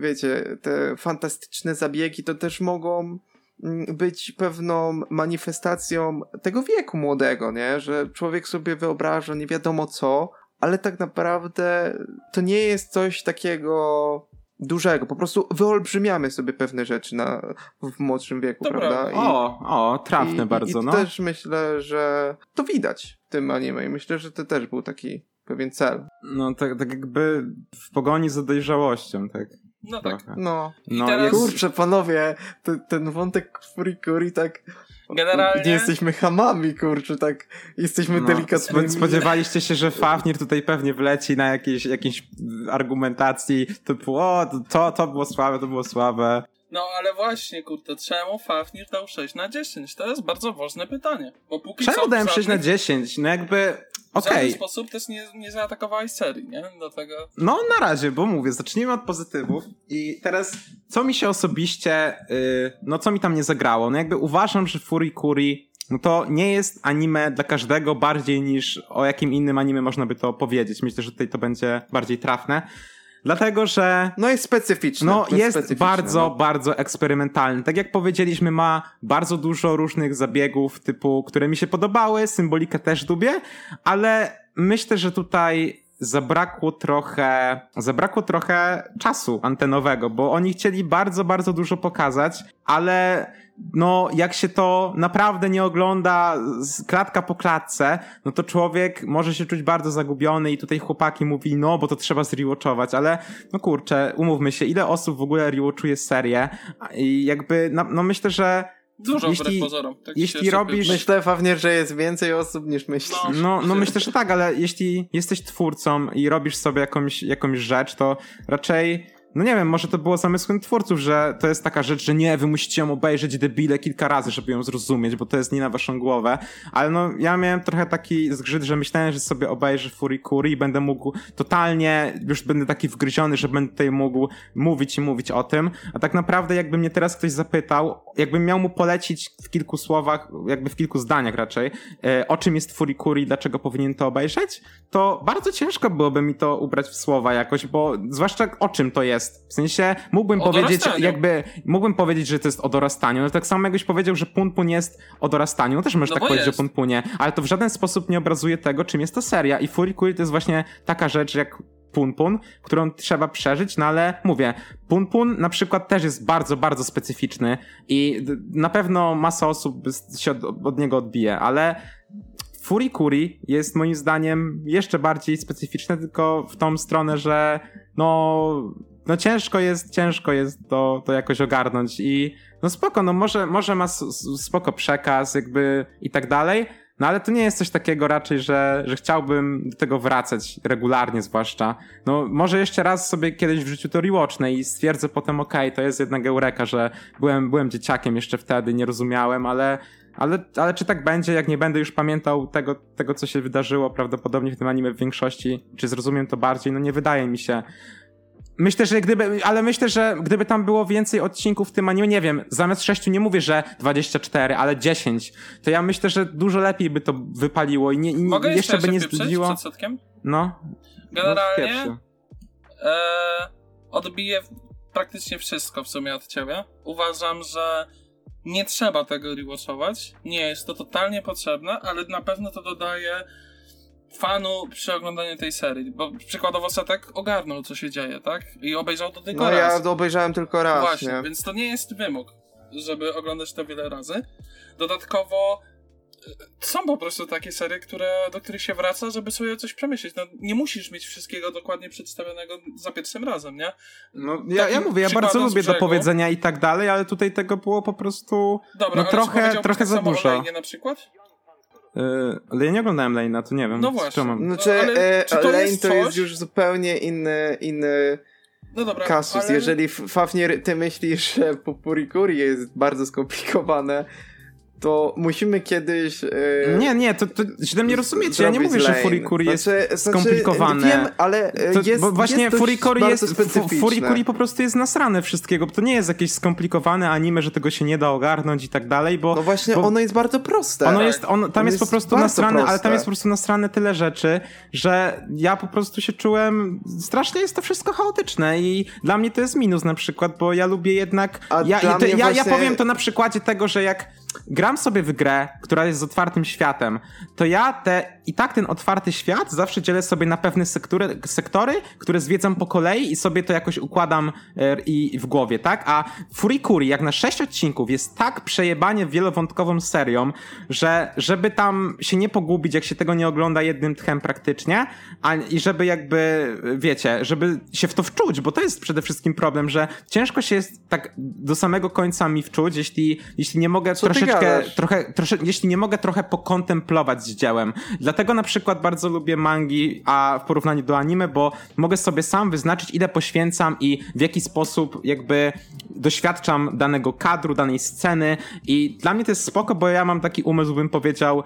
wiecie, te fantastyczne zabiegi to też mogą mm, być pewną manifestacją tego wieku młodego, nie? Że człowiek sobie wyobraża nie wiadomo co, ale tak naprawdę to nie jest coś takiego dużego. Po prostu wyolbrzymiamy sobie pewne rzeczy na, w młodszym wieku, to prawda? I, o, o, trafne i, bardzo, i no. też myślę, że to widać w tym anime i myślę, że to też był taki pewien cel. No, tak, tak jakby w pogoni za dojrzałością, tak. No tak. No. no teraz... Kurczę, panowie, ten, ten wątek Furikuri tak Generalnie... Nie jesteśmy hamami, kurczę, tak jesteśmy no, delikatnymi. Spodziewaliście się, że Fafnir tutaj pewnie wleci na jakiejś, jakiejś argumentacji typu, o, to, to było słabe, to było słabe. No ale właśnie, kurde, czemu Fafnir dał 6 na 10? To jest bardzo ważne pytanie. Bo póki czemu co dałem 6 na 10? No jakby... Okay. W żaden sposób też nie, nie zaatakowałeś serii, nie? Dlatego... No na razie, bo mówię, zacznijmy od pozytywów i teraz co mi się osobiście, yy, no co mi tam nie zagrało? No jakby uważam, że Furikuri no to nie jest anime dla każdego bardziej niż o jakim innym anime można by to powiedzieć. Myślę, że tutaj to będzie bardziej trafne. Dlatego, że. No jest specyficzny. No jest, jest bardzo, no. bardzo eksperymentalny. Tak jak powiedzieliśmy, ma bardzo dużo różnych zabiegów, typu, które mi się podobały, symbolikę też lubię, ale myślę, że tutaj zabrakło trochę, zabrakło trochę czasu antenowego, bo oni chcieli bardzo, bardzo dużo pokazać, ale no jak się to naprawdę nie ogląda klatka po klatce, no to człowiek może się czuć bardzo zagubiony i tutaj chłopaki mówi, no bo to trzeba zrewatchować, ale no kurczę, umówmy się, ile osób w ogóle rewatchuje serię? I jakby, no, no myślę, że Dużo jeśli, pozorom. Tak jeśli robisz... Myślę, Fawnie, że jest więcej osób niż myślisz. No, no, no myślę, że tak, ale jeśli jesteś twórcą i robisz sobie jakąś, jakąś rzecz, to raczej no nie wiem, może to było zamysłem twórców, że to jest taka rzecz, że nie, wy musicie ją obejrzeć debile kilka razy, żeby ją zrozumieć, bo to jest nie na waszą głowę, ale no ja miałem trochę taki zgrzyt, że myślałem, że sobie obejrzę Furikuri i będę mógł totalnie, już będę taki wgryziony, że będę tutaj mógł mówić i mówić o tym, a tak naprawdę jakby mnie teraz ktoś zapytał, jakbym miał mu polecić w kilku słowach, jakby w kilku zdaniach raczej, e, o czym jest Furikuri i dlaczego powinien to obejrzeć, to bardzo ciężko byłoby mi to ubrać w słowa jakoś, bo zwłaszcza o czym to jest. W sensie mógłbym O powiedzieć, dorastaniu. jakby, mógłbym powiedzieć, że to jest o dorastaniu, no tak samo jakbyś powiedział, że Punpun jest o dorastaniu, no też możesz No tak powiedzieć jest. o Punpunie, ale to w żaden sposób nie obrazuje tego, czym jest to seria i Furikuri to jest właśnie taka rzecz jak Punpun, którą trzeba przeżyć, no ale mówię, Punpun na przykład też jest bardzo, bardzo specyficzny i na pewno masa osób się od, od niego odbije, ale Furikuri jest moim zdaniem jeszcze bardziej specyficzne, tylko w tą stronę, że no, no ciężko jest, ciężko jest to, to jakoś ogarnąć i no spoko, no może, może ma spoko przekaz jakby i tak dalej, no ale to nie jest coś takiego raczej, że, że chciałbym do tego wracać regularnie zwłaszcza. No może jeszcze raz sobie kiedyś w życiu to rewatchnę i stwierdzę potem okej, to jest jednak eureka, że byłem, byłem dzieciakiem jeszcze wtedy, nie rozumiałem, ale ale, ale czy tak będzie, jak nie będę już pamiętał tego, tego, co się wydarzyło prawdopodobnie w tym anime w większości, czy zrozumiem to bardziej, no nie wydaje mi się. Myślę, że gdyby, ale myślę, że gdyby tam było więcej odcinków w tym anime, nie wiem, zamiast 6 nie mówię, że 24, ale 10, to ja myślę, że dużo lepiej by to wypaliło i nie, Mogę jeszcze jeszcze by nie znudziło. przed setkiem? No. no Generalnie pierwszy. e, odbiję praktycznie wszystko w sumie od ciebie. Uważam, że nie trzeba tego rewatchować. Nie jest to totalnie potrzebne, ale na pewno to dodaje fanu przy oglądaniu tej serii. Bo przykładowo Setek ogarnął, co się dzieje, tak? I obejrzał to tylko No raz. ja to obejrzałem tylko raz, Właśnie, nie? więc to nie jest wymóg, żeby oglądać to wiele razy. Dodatkowo y, są po prostu takie serie, które, do których się wraca, żeby sobie coś przemyśleć. No, nie musisz mieć wszystkiego dokładnie przedstawionego za pierwszym razem, nie? No, ja, ja mówię, ja bardzo lubię do brzegu- powiedzenia i tak dalej, ale tutaj tego było po prostu Dobra, No trochę- trochę tak za dużo. O Lejnie na przykład? Yy, ale ja nie oglądałem Lane'a, to nie wiem. No co właśnie. mam. Znaczy, No, ale e, czy to Lane jest to jest coś? już zupełnie inny, inny No dobra, kasus. ale... Jeżeli Fafnir, ty myślisz, że Pupurikuri jest bardzo skomplikowane, to musimy kiedyś... e, Nie, nie, to, to źle mnie rozumiecie. Ja nie mówię, że lane. Furikuri jest Znaczy- znaczy, skomplikowane. Wiem, ale e, To, jest bo właśnie jest Furikuri jest. Furikuri po prostu jest nasrane wszystkiego, bo to nie jest jakieś skomplikowane anime, że tego się nie da ogarnąć i tak dalej, bo No właśnie, bo ono jest bardzo proste. ono jest, on, tam jest, jest po prostu nasrane, ale proste. tam jest po prostu nasrane tyle rzeczy, że ja po prostu się czułem, strasznie jest to wszystko chaotyczne i dla mnie to jest minus na przykład, bo ja lubię jednak, A ja, dla ja, mnie ja, ja właśnie- powiem to na przykładzie tego, że jak gram sobie w grę, która jest z otwartym światem, to ja te, i tak ten otwarty świat zawsze dzielę sobie na pewne sektory, sektory które zwiedzam po kolei i sobie to jakoś układam e, i w głowie, tak? A Furikuri, jak na sześć odcinków, jest tak przejebanie wielowątkową serią, że żeby tam się nie pogubić, jak się tego nie ogląda jednym tchem praktycznie, a, i żeby jakby, wiecie, żeby się w to wczuć, bo to jest przede wszystkim problem, że ciężko się jest tak do samego końca mi wczuć, jeśli, jeśli nie mogę Co ty troszeczkę, trochę, trosze, jeśli nie mogę trochę pokontemplować z dziełem. Dlatego na przykład bardzo lubię mangi, a w porównaniu do anime, bo mogę sobie sam wyznaczyć, ile poświęcam i w jaki sposób jakby doświadczam danego kadru, danej sceny i dla mnie to jest spoko, bo ja mam taki umysł, bym powiedział,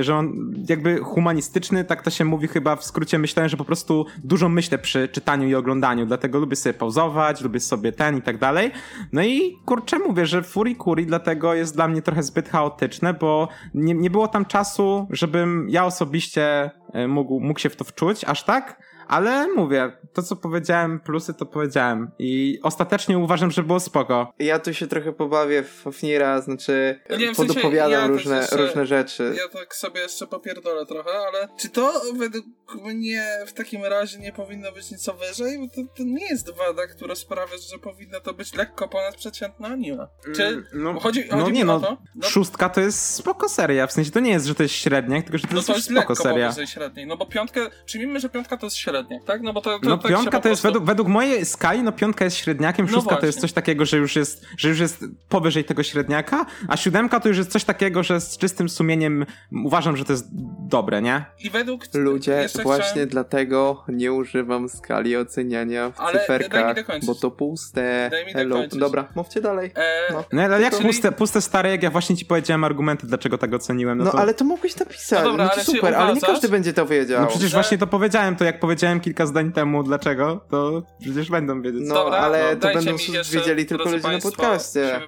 że on jakby humanistyczny, tak to się mówi chyba w skrócie myślałem, że po prostu dużo myślę przy czytaniu i oglądaniu, dlatego lubię sobie pauzować, lubię sobie ten i tak dalej. No i kurczę mówię, że Furikuri dlatego jest dla mnie trochę zbyt chaotyczne, bo nie, nie było tam czasu, żebym ja osobiście e, mógł, mógł się w to wczuć, aż tak. Ale mówię, to co powiedziałem, plusy to powiedziałem. I ostatecznie uważam, że było spoko. Ja tu się trochę pobawię w Fafnira, znaczy nie, w sensie, podopowiadam ja też różne, jeszcze- różne rzeczy. Ja tak sobie jeszcze popierdolę trochę, ale czy to według mnie w takim razie nie powinno być nic wyżej? Bo to, to nie jest wada, która sprawia, że powinno to być lekko ponadprzeciętne anime. Czy Mm, no, chodzi, no chodzi nie mi no, o to? No, Szóstka to jest spoko seria, w sensie to nie jest, że to jest średnia, tylko że to no jest to jest spoko lekko seria. średniej, no bo piątkę, przyjmijmy, że piątka to jest średnia. Średniak, tak? No bo to, to No tak piątka to prostu... jest według, według mojej skali, no piątka jest średniakiem, No szóstka to jest coś takiego, że już jest, że już jest powyżej tego średniaka, a siódemka to już jest coś takiego, że z czystym sumieniem uważam, że to jest dobre, nie? I według... Ludzie, właśnie chciałem... dlatego nie używam skali oceniania w Ale daj mi cyferkach, bo to puste. Daj mi Hello. dokończyć. Dobra, mówcie dalej. E, No. No ale jak Czyli- puste, puste stare, jak ja właśnie ci powiedziałem argumenty, dlaczego tak oceniłem, no, No to... ale to mógłbyś napisać. No dobra, to ale super, ale nie każdy będzie to wiedział. No przecież że- właśnie to powiedziałem, to jak powiedziałem kilka zdań temu dlaczego, to przecież będą wiedzieć. No, Dobra, ale no, to będą mi jeszcze, wiedzieli tylko ludzie na podcaście.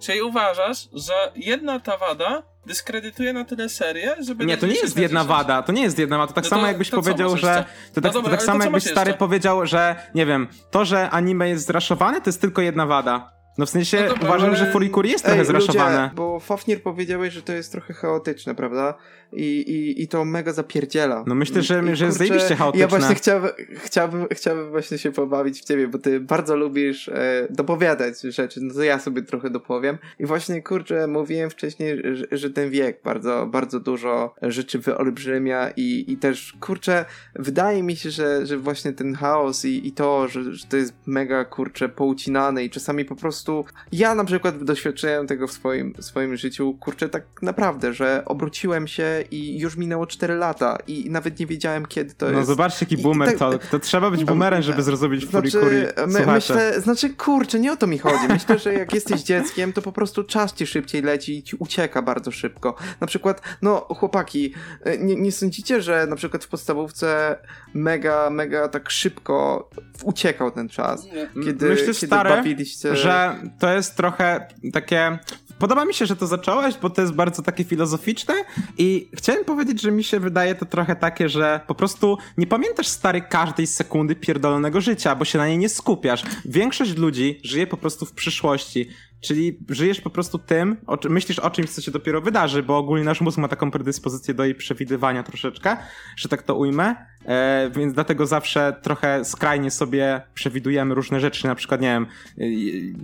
Czyli uważasz, że jedna ta wada dyskredytuje na tyle serię, żeby... Nie, to nie jest 10 jedna na 10? wada, to nie jest jedna wada. To tak No samo to- jakbyś to powiedział, że. To tak, No dobra, to tak samo jakbyś stary jeszcze? powiedział, że nie wiem, to, że anime jest zraszowane, to jest tylko jedna wada. No w sensie No dobra, uważam, ale- że Furikuri jest trochę Ej, zraszowane. ludzie, bo Fafnir powiedziałeś, że to jest trochę chaotyczne, prawda? I, i, i to mega zapierdziela. No myślę, że- I, że jest zajebiście chaotyczne. Ja właśnie chciałbym, chciałbym, chciałbym właśnie się pobawić w ciebie, bo ty bardzo lubisz e, dopowiadać rzeczy, no to ja sobie trochę dopowiem. I właśnie, kurczę, mówiłem wcześniej, że, że ten wiek bardzo, bardzo dużo rzeczy wyolbrzymia i, i też, kurczę, wydaje mi się, że, że właśnie ten chaos i, i to, że, że to jest mega, kurczę, poucinane i czasami po prostu ja na przykład doświadczyłem tego w swoim, swoim życiu, kurczę, tak naprawdę, że obróciłem się i już minęło 4 lata i nawet nie wiedziałem, kiedy to No jest. zobaczcie, jaki boomer tak- talk. To trzeba być boomerem, żeby zrozumieć Furikuri. Znaczy, my, Słuchacze. myślę, znaczy, kurczę, nie o to mi chodzi. Myślę, że jak jesteś dzieckiem, to po prostu czas ci szybciej leci i ci ucieka bardzo szybko. Na przykład, no, chłopaki, nie, nie sądzicie, że na przykład w podstawówce mega, mega tak szybko uciekał ten czas? Nie. Kiedy, Myślę, kiedy stary, bawiliście... że to jest trochę takie. Podoba mi się, że to zacząłeś, bo to jest bardzo takie filozoficzne i chciałem powiedzieć, że mi się wydaje to trochę takie, że po prostu nie pamiętasz stary każdej sekundy pierdolonego życia, bo się na niej nie skupiasz. Większość ludzi żyje po prostu w przyszłości. Czyli żyjesz po prostu tym, o, myślisz o czymś, co się dopiero wydarzy, bo ogólnie nasz mózg ma taką predyspozycję do jej przewidywania troszeczkę, że tak to ujmę, e, więc dlatego zawsze trochę skrajnie sobie przewidujemy różne rzeczy, na przykład, nie wiem, y,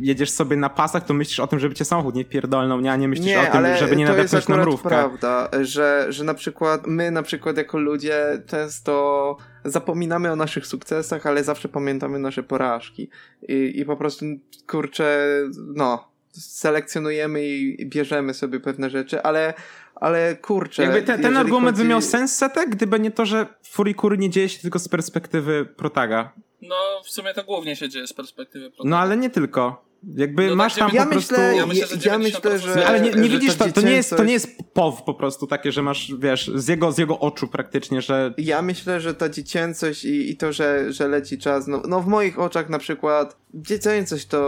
jedziesz sobie na pasach, to myślisz o tym, żeby cię samochód nie pierdolnął, nie, a nie myślisz Nie, o tym, żeby nie to jest nadepnąć na mrówkę. prawda, że, że na przykład my na przykład jako ludzie często zapominamy o naszych sukcesach, ale zawsze pamiętamy nasze porażki i, i po prostu kurczę, no selekcjonujemy i bierzemy sobie pewne rzeczy, ale ale kurczę. Jakby te, ten argument by chodzi- miał sens setek, gdyby nie to, że Furikuri nie dzieje się tylko z perspektywy protaga. No, w sumie to głównie się dzieje z perspektywy No ale nie tylko. Jakby No masz tak, tam Ja po prostu... myślę, Ja ja myślę, że ja myślę, 90% że. ale nie, nie że widzisz, to, to, nie jest, to nie jest POW po prostu takie, że masz, wiesz, z jego, z jego oczu praktycznie, że Ja myślę, że ta dziecięcość i, i to, że, że leci czas, no, no w moich oczach na przykład dziecięcość to,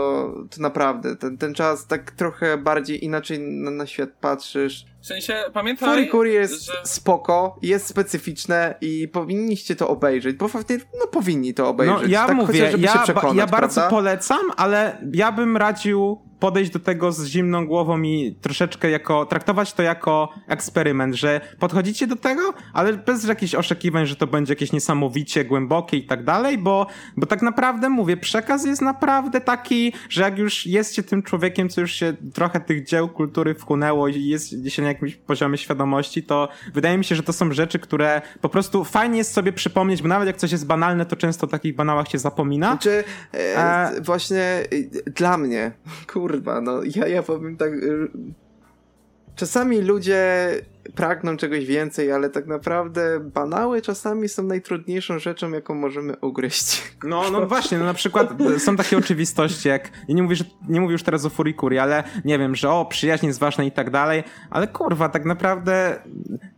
to naprawdę, ten, ten czas tak trochę bardziej inaczej na, na świat patrzysz. W sensie, pamiętaj, Furikuri jest że... spoko, jest specyficzne i powinniście to obejrzeć, bo faktycznie, no powinni to obejrzeć. No ja tak mówię, chociaż, żeby ja, ja bardzo prawda? polecam, ale ja bym radził podejść do tego z zimną głową i troszeczkę jako, traktować to jako eksperyment, że podchodzicie do tego, ale bez jakichś oszukiwań, że to będzie jakieś niesamowicie głębokie i tak dalej, bo, bo tak naprawdę mówię, przekaz jest naprawdę taki, że jak już jesteście tym człowiekiem, co już się trochę tych dzieł kultury wchłonęło i jest gdzieś na jakimś poziomie świadomości, to wydaje mi się, że to są rzeczy, które po prostu fajnie jest sobie przypomnieć, bo nawet jak coś jest banalne, to często o takich banałach się zapomina. Znaczy, e, A- właśnie e, dla mnie, *laughs* kurwa, no ja, ja powiem tak. e, Czasami ludzie pragną czegoś więcej, ale tak naprawdę banały czasami są najtrudniejszą rzeczą, jaką możemy ugryźć. No, no właśnie, no na przykład są takie oczywistości, jak ja nie mówię, że, nie mówię już teraz o Furikuri, ale nie wiem, że o, przyjaźń jest ważna i tak dalej, ale kurwa, tak naprawdę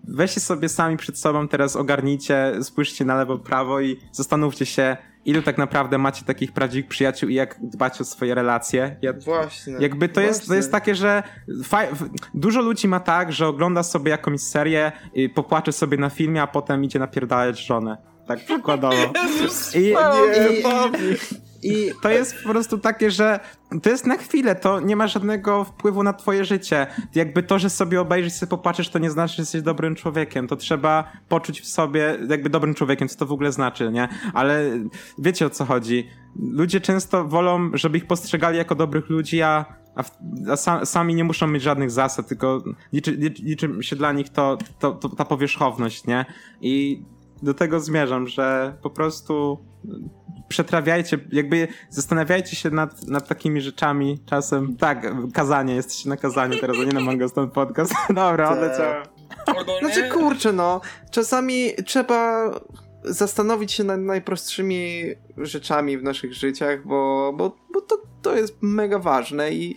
weźcie sobie sami przed sobą teraz ogarnijcie, spójrzcie na lewo, prawo i zastanówcie się, ilu tak naprawdę macie takich prawdziwych przyjaciół i jak dbać o swoje relacje. Ja, Właśnie. Jakby to jest, to właśnie. jest takie, że dużo ludzi ma tak, że ogląda sobie jakąś serię, i popłacze sobie na filmie, a potem idzie napierdalać żonę. Tak przykładowo. *laughs* Jezus, I, Nie, i, Bobby. I to jest po prostu takie, że to jest na chwilę, to nie ma żadnego wpływu na twoje życie. Jakby to, że sobie obejrzysz, sobie popatrzysz, to nie znaczy, że jesteś dobrym człowiekiem. To trzeba poczuć w sobie, jakby dobrym człowiekiem, co to w ogóle znaczy, nie? Ale wiecie o co chodzi. Ludzie często wolą, żeby ich postrzegali jako dobrych ludzi, a, a, a sa, sami nie muszą mieć żadnych zasad, tylko liczy, liczy się dla nich to, to, to, ta powierzchowność, nie? I do tego zmierzam, że po prostu przetrawiajcie, jakby zastanawiajcie się nad, nad takimi rzeczami czasem. Tak, kazanie, jesteście na kazaniu teraz, a nie na Mangoston Podcast. *laughs* Dobra, odleciałem. Ogólnie... Znaczy kurczę, no, czasami trzeba zastanowić się nad najprostszymi rzeczami w naszych życiach, bo, bo, bo to, to jest mega ważne i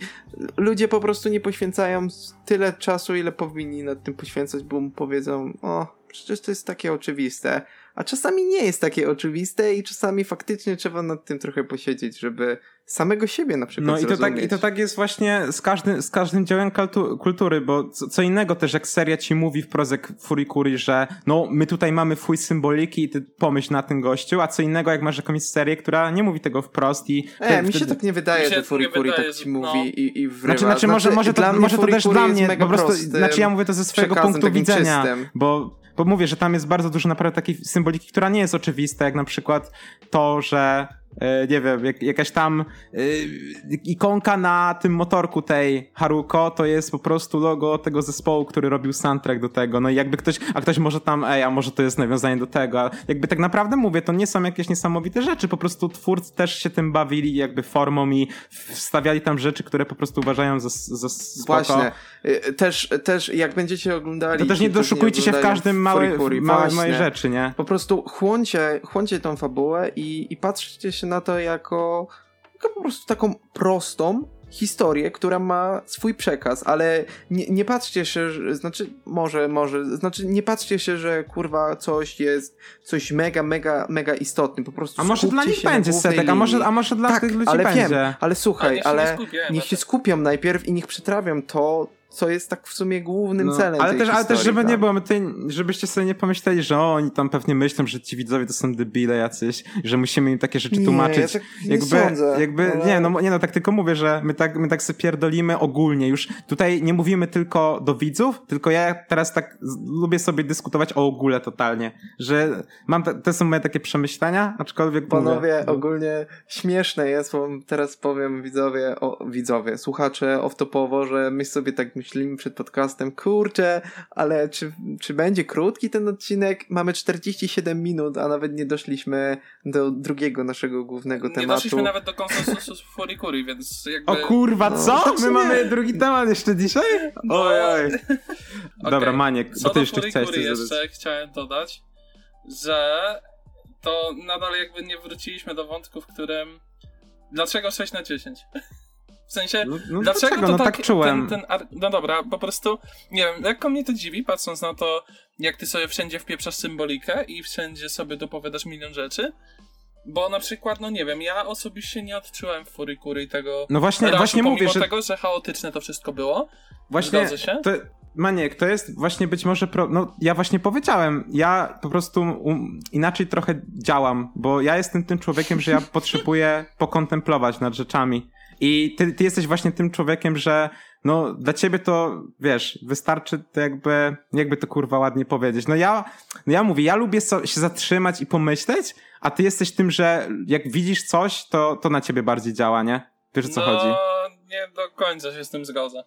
ludzie po prostu nie poświęcają tyle czasu, ile powinni nad tym poświęcać, bo powiedzą, o, przecież to jest takie oczywiste. A czasami nie jest takie oczywiste i czasami faktycznie trzeba nad tym trochę posiedzieć, żeby samego siebie na przykład No i to, tak, i to tak jest właśnie z każdym, z każdym dziełem kultury, bo co, co, innego też jak seria ci mówi w prozek Furikuri, że no my tutaj mamy fuj symboliki i ty pomyśl na tym gościu, a co innego jak masz jakąś serię, która nie mówi tego wprost i... E, mi się tak nie wydaje, że Furikuri tak ci mówi no. i, i wrywa. Znaczy, znaczy, może, może, to, może to też dla mnie, po prostu, znaczy ja mówię to ze swojego punktu widzenia, czystym. bo bo mówię, że tam jest bardzo dużo naprawdę takiej symboliki, która nie jest oczywista, jak na przykład to, że nie wiem, jak, jakaś tam y, ikonka na tym motorku tej Haruko to jest po prostu logo tego zespołu, który robił soundtrack do tego. No i jakby ktoś, a ktoś może tam, ej, a może to jest nawiązanie do tego, a jakby tak naprawdę mówię, to nie są jakieś niesamowite rzeczy, po prostu twórcy też się tym bawili jakby formą i wstawiali tam rzeczy, które po prostu uważają za, za spoko. Właśnie. Y, też, też jak będziecie oglądali... To też nie doszukujcie się w każdym małej, małej, małej rzeczy, nie? Po prostu chłoncie, chłoncie tą fabułę i, i patrzcie się na to jako, jako po prostu taką prostą historię, która ma swój przekaz, ale nie, nie patrzcie się, że, znaczy może, może, znaczy nie patrzcie się, że kurwa coś jest, coś mega, mega, mega istotny, po prostu A może dla nich będzie setek, a może, a może dla tak, tych ludzi ale będzie. Wiem, ale słuchaj, ale, ale niech się skupią najpierw i niech przetrawią to, co jest tak w sumie głównym no, celem. Ale tej też, historii, ale też, żeby tak? nie było, ty, żebyście sobie nie pomyśleli, że o, oni tam pewnie myślą, że ci widzowie to są debile jacyś, że musimy im takie rzeczy nie, tłumaczyć. Ja tak nie jakby, sądzę, jakby, ale... nie, no, nie, no tak tylko mówię, że my tak, my tak sobie pierdolimy ogólnie. Już tutaj nie mówimy tylko do widzów, tylko ja teraz tak lubię sobie dyskutować o ogóle totalnie, że mam, te, te są moje takie przemyślenia, aczkolwiek Panowie, mówię, ogólnie śmieszne jest, bo teraz powiem widzowie, o, widzowie, słuchacze off-topowo, że my sobie tak myślimy przed podcastem. Kurczę, ale czy, czy będzie krótki ten odcinek? Mamy 47 minut, a nawet nie doszliśmy do drugiego naszego głównego nie tematu. Nie doszliśmy nawet do konsensusu z Furikuri, więc jakby... O kurwa, no, co? Tak My mamy drugi temat jeszcze dzisiaj? No. Oj, oj. *laughs* Dobra, okay. Maniek, Co bo ty jeszcze chciałeś coś jeszcze chciałem dodać, że to nadal jakby nie wróciliśmy do wątku, w którym dlaczego 6 na 10? W sensie, no, no dlaczego, dlaczego to no, tak, tak czułem. Ten, ten, no dobra, po prostu, nie wiem, lekko mnie to dziwi, patrząc na to, jak ty sobie wszędzie wpieprzasz symbolikę i wszędzie sobie dopowiadasz milion rzeczy. Bo na przykład, no nie wiem, ja osobiście nie odczułem Furikury i tego. No właśnie, raszu, właśnie mówię, że. tego, że chaotyczne to wszystko było. Właśnie. Zgodzę się. To... Maniek, to jest właśnie być może. Pro... No, ja właśnie powiedziałem, ja po prostu um, inaczej trochę działam, bo ja jestem tym człowiekiem, że ja *laughs* potrzebuję pokontemplować nad rzeczami. I ty, ty jesteś właśnie tym człowiekiem, że no dla ciebie to, wiesz, wystarczy to jakby, jakby to kurwa ładnie powiedzieć. No ja, no ja mówię, ja lubię so, się zatrzymać i pomyśleć, a ty jesteś tym, że jak widzisz coś, to, to na ciebie bardziej działa, nie? Wiesz o co no, chodzi? nie do końca się z tym zgodzę.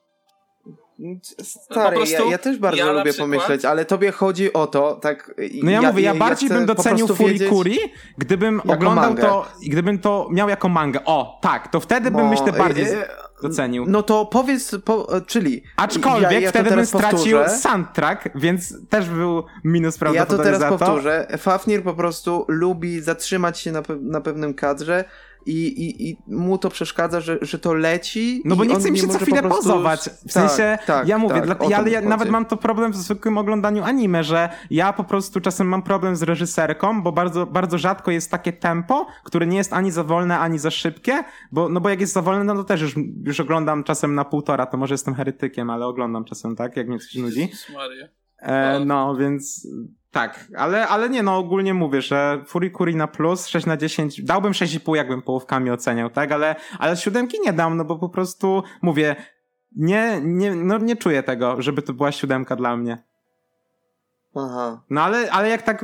Stary, ja, ja, też bardzo ja lubię przykład... pomyśleć, ale tobie chodzi o to, tak... No ja, ja mówię, ja, bardziej bym docenił Furikuri, gdybym oglądał mangę. to, gdybym to miał jako mangę. O, tak, to wtedy bym, myślę, bardziej e, docenił. No to powiedz, po, czyli... Aczkolwiek ja, wtedy bym stracił powtórzę. soundtrack, więc też był minus prawdopodobnie Ja to teraz powtórzę. Fafnir po prostu lubi zatrzymać się na, pe na pewnym kadrze i, i, i mu to przeszkadza, że, że to leci. No bo nie chce mi się co chwilę prostu... pozować. W tak, sensie, tak, ja mówię, tak, dla, ja, ja nawet mam to problem w zwykłym oglądaniu anime, że ja po prostu czasem mam problem z reżyserką, bo bardzo, bardzo rzadko jest takie tempo, które nie jest ani za wolne, ani za szybkie, bo, no bo jak jest za wolne, no to też już, już oglądam czasem na półtora, to może jestem heretykiem, ale oglądam czasem tak, jak mnie coś nudzi. E, no, więc tak, ale, ale nie, no ogólnie mówię, że Furikuri na plus, 6 na 10, dałbym 6,5 jakbym połówkami oceniał, tak, ale, ale siódemki nie dam, no bo po prostu mówię, nie, nie, no nie czuję tego, żeby to była siódemka dla mnie. Aha. No ale, ale jak tak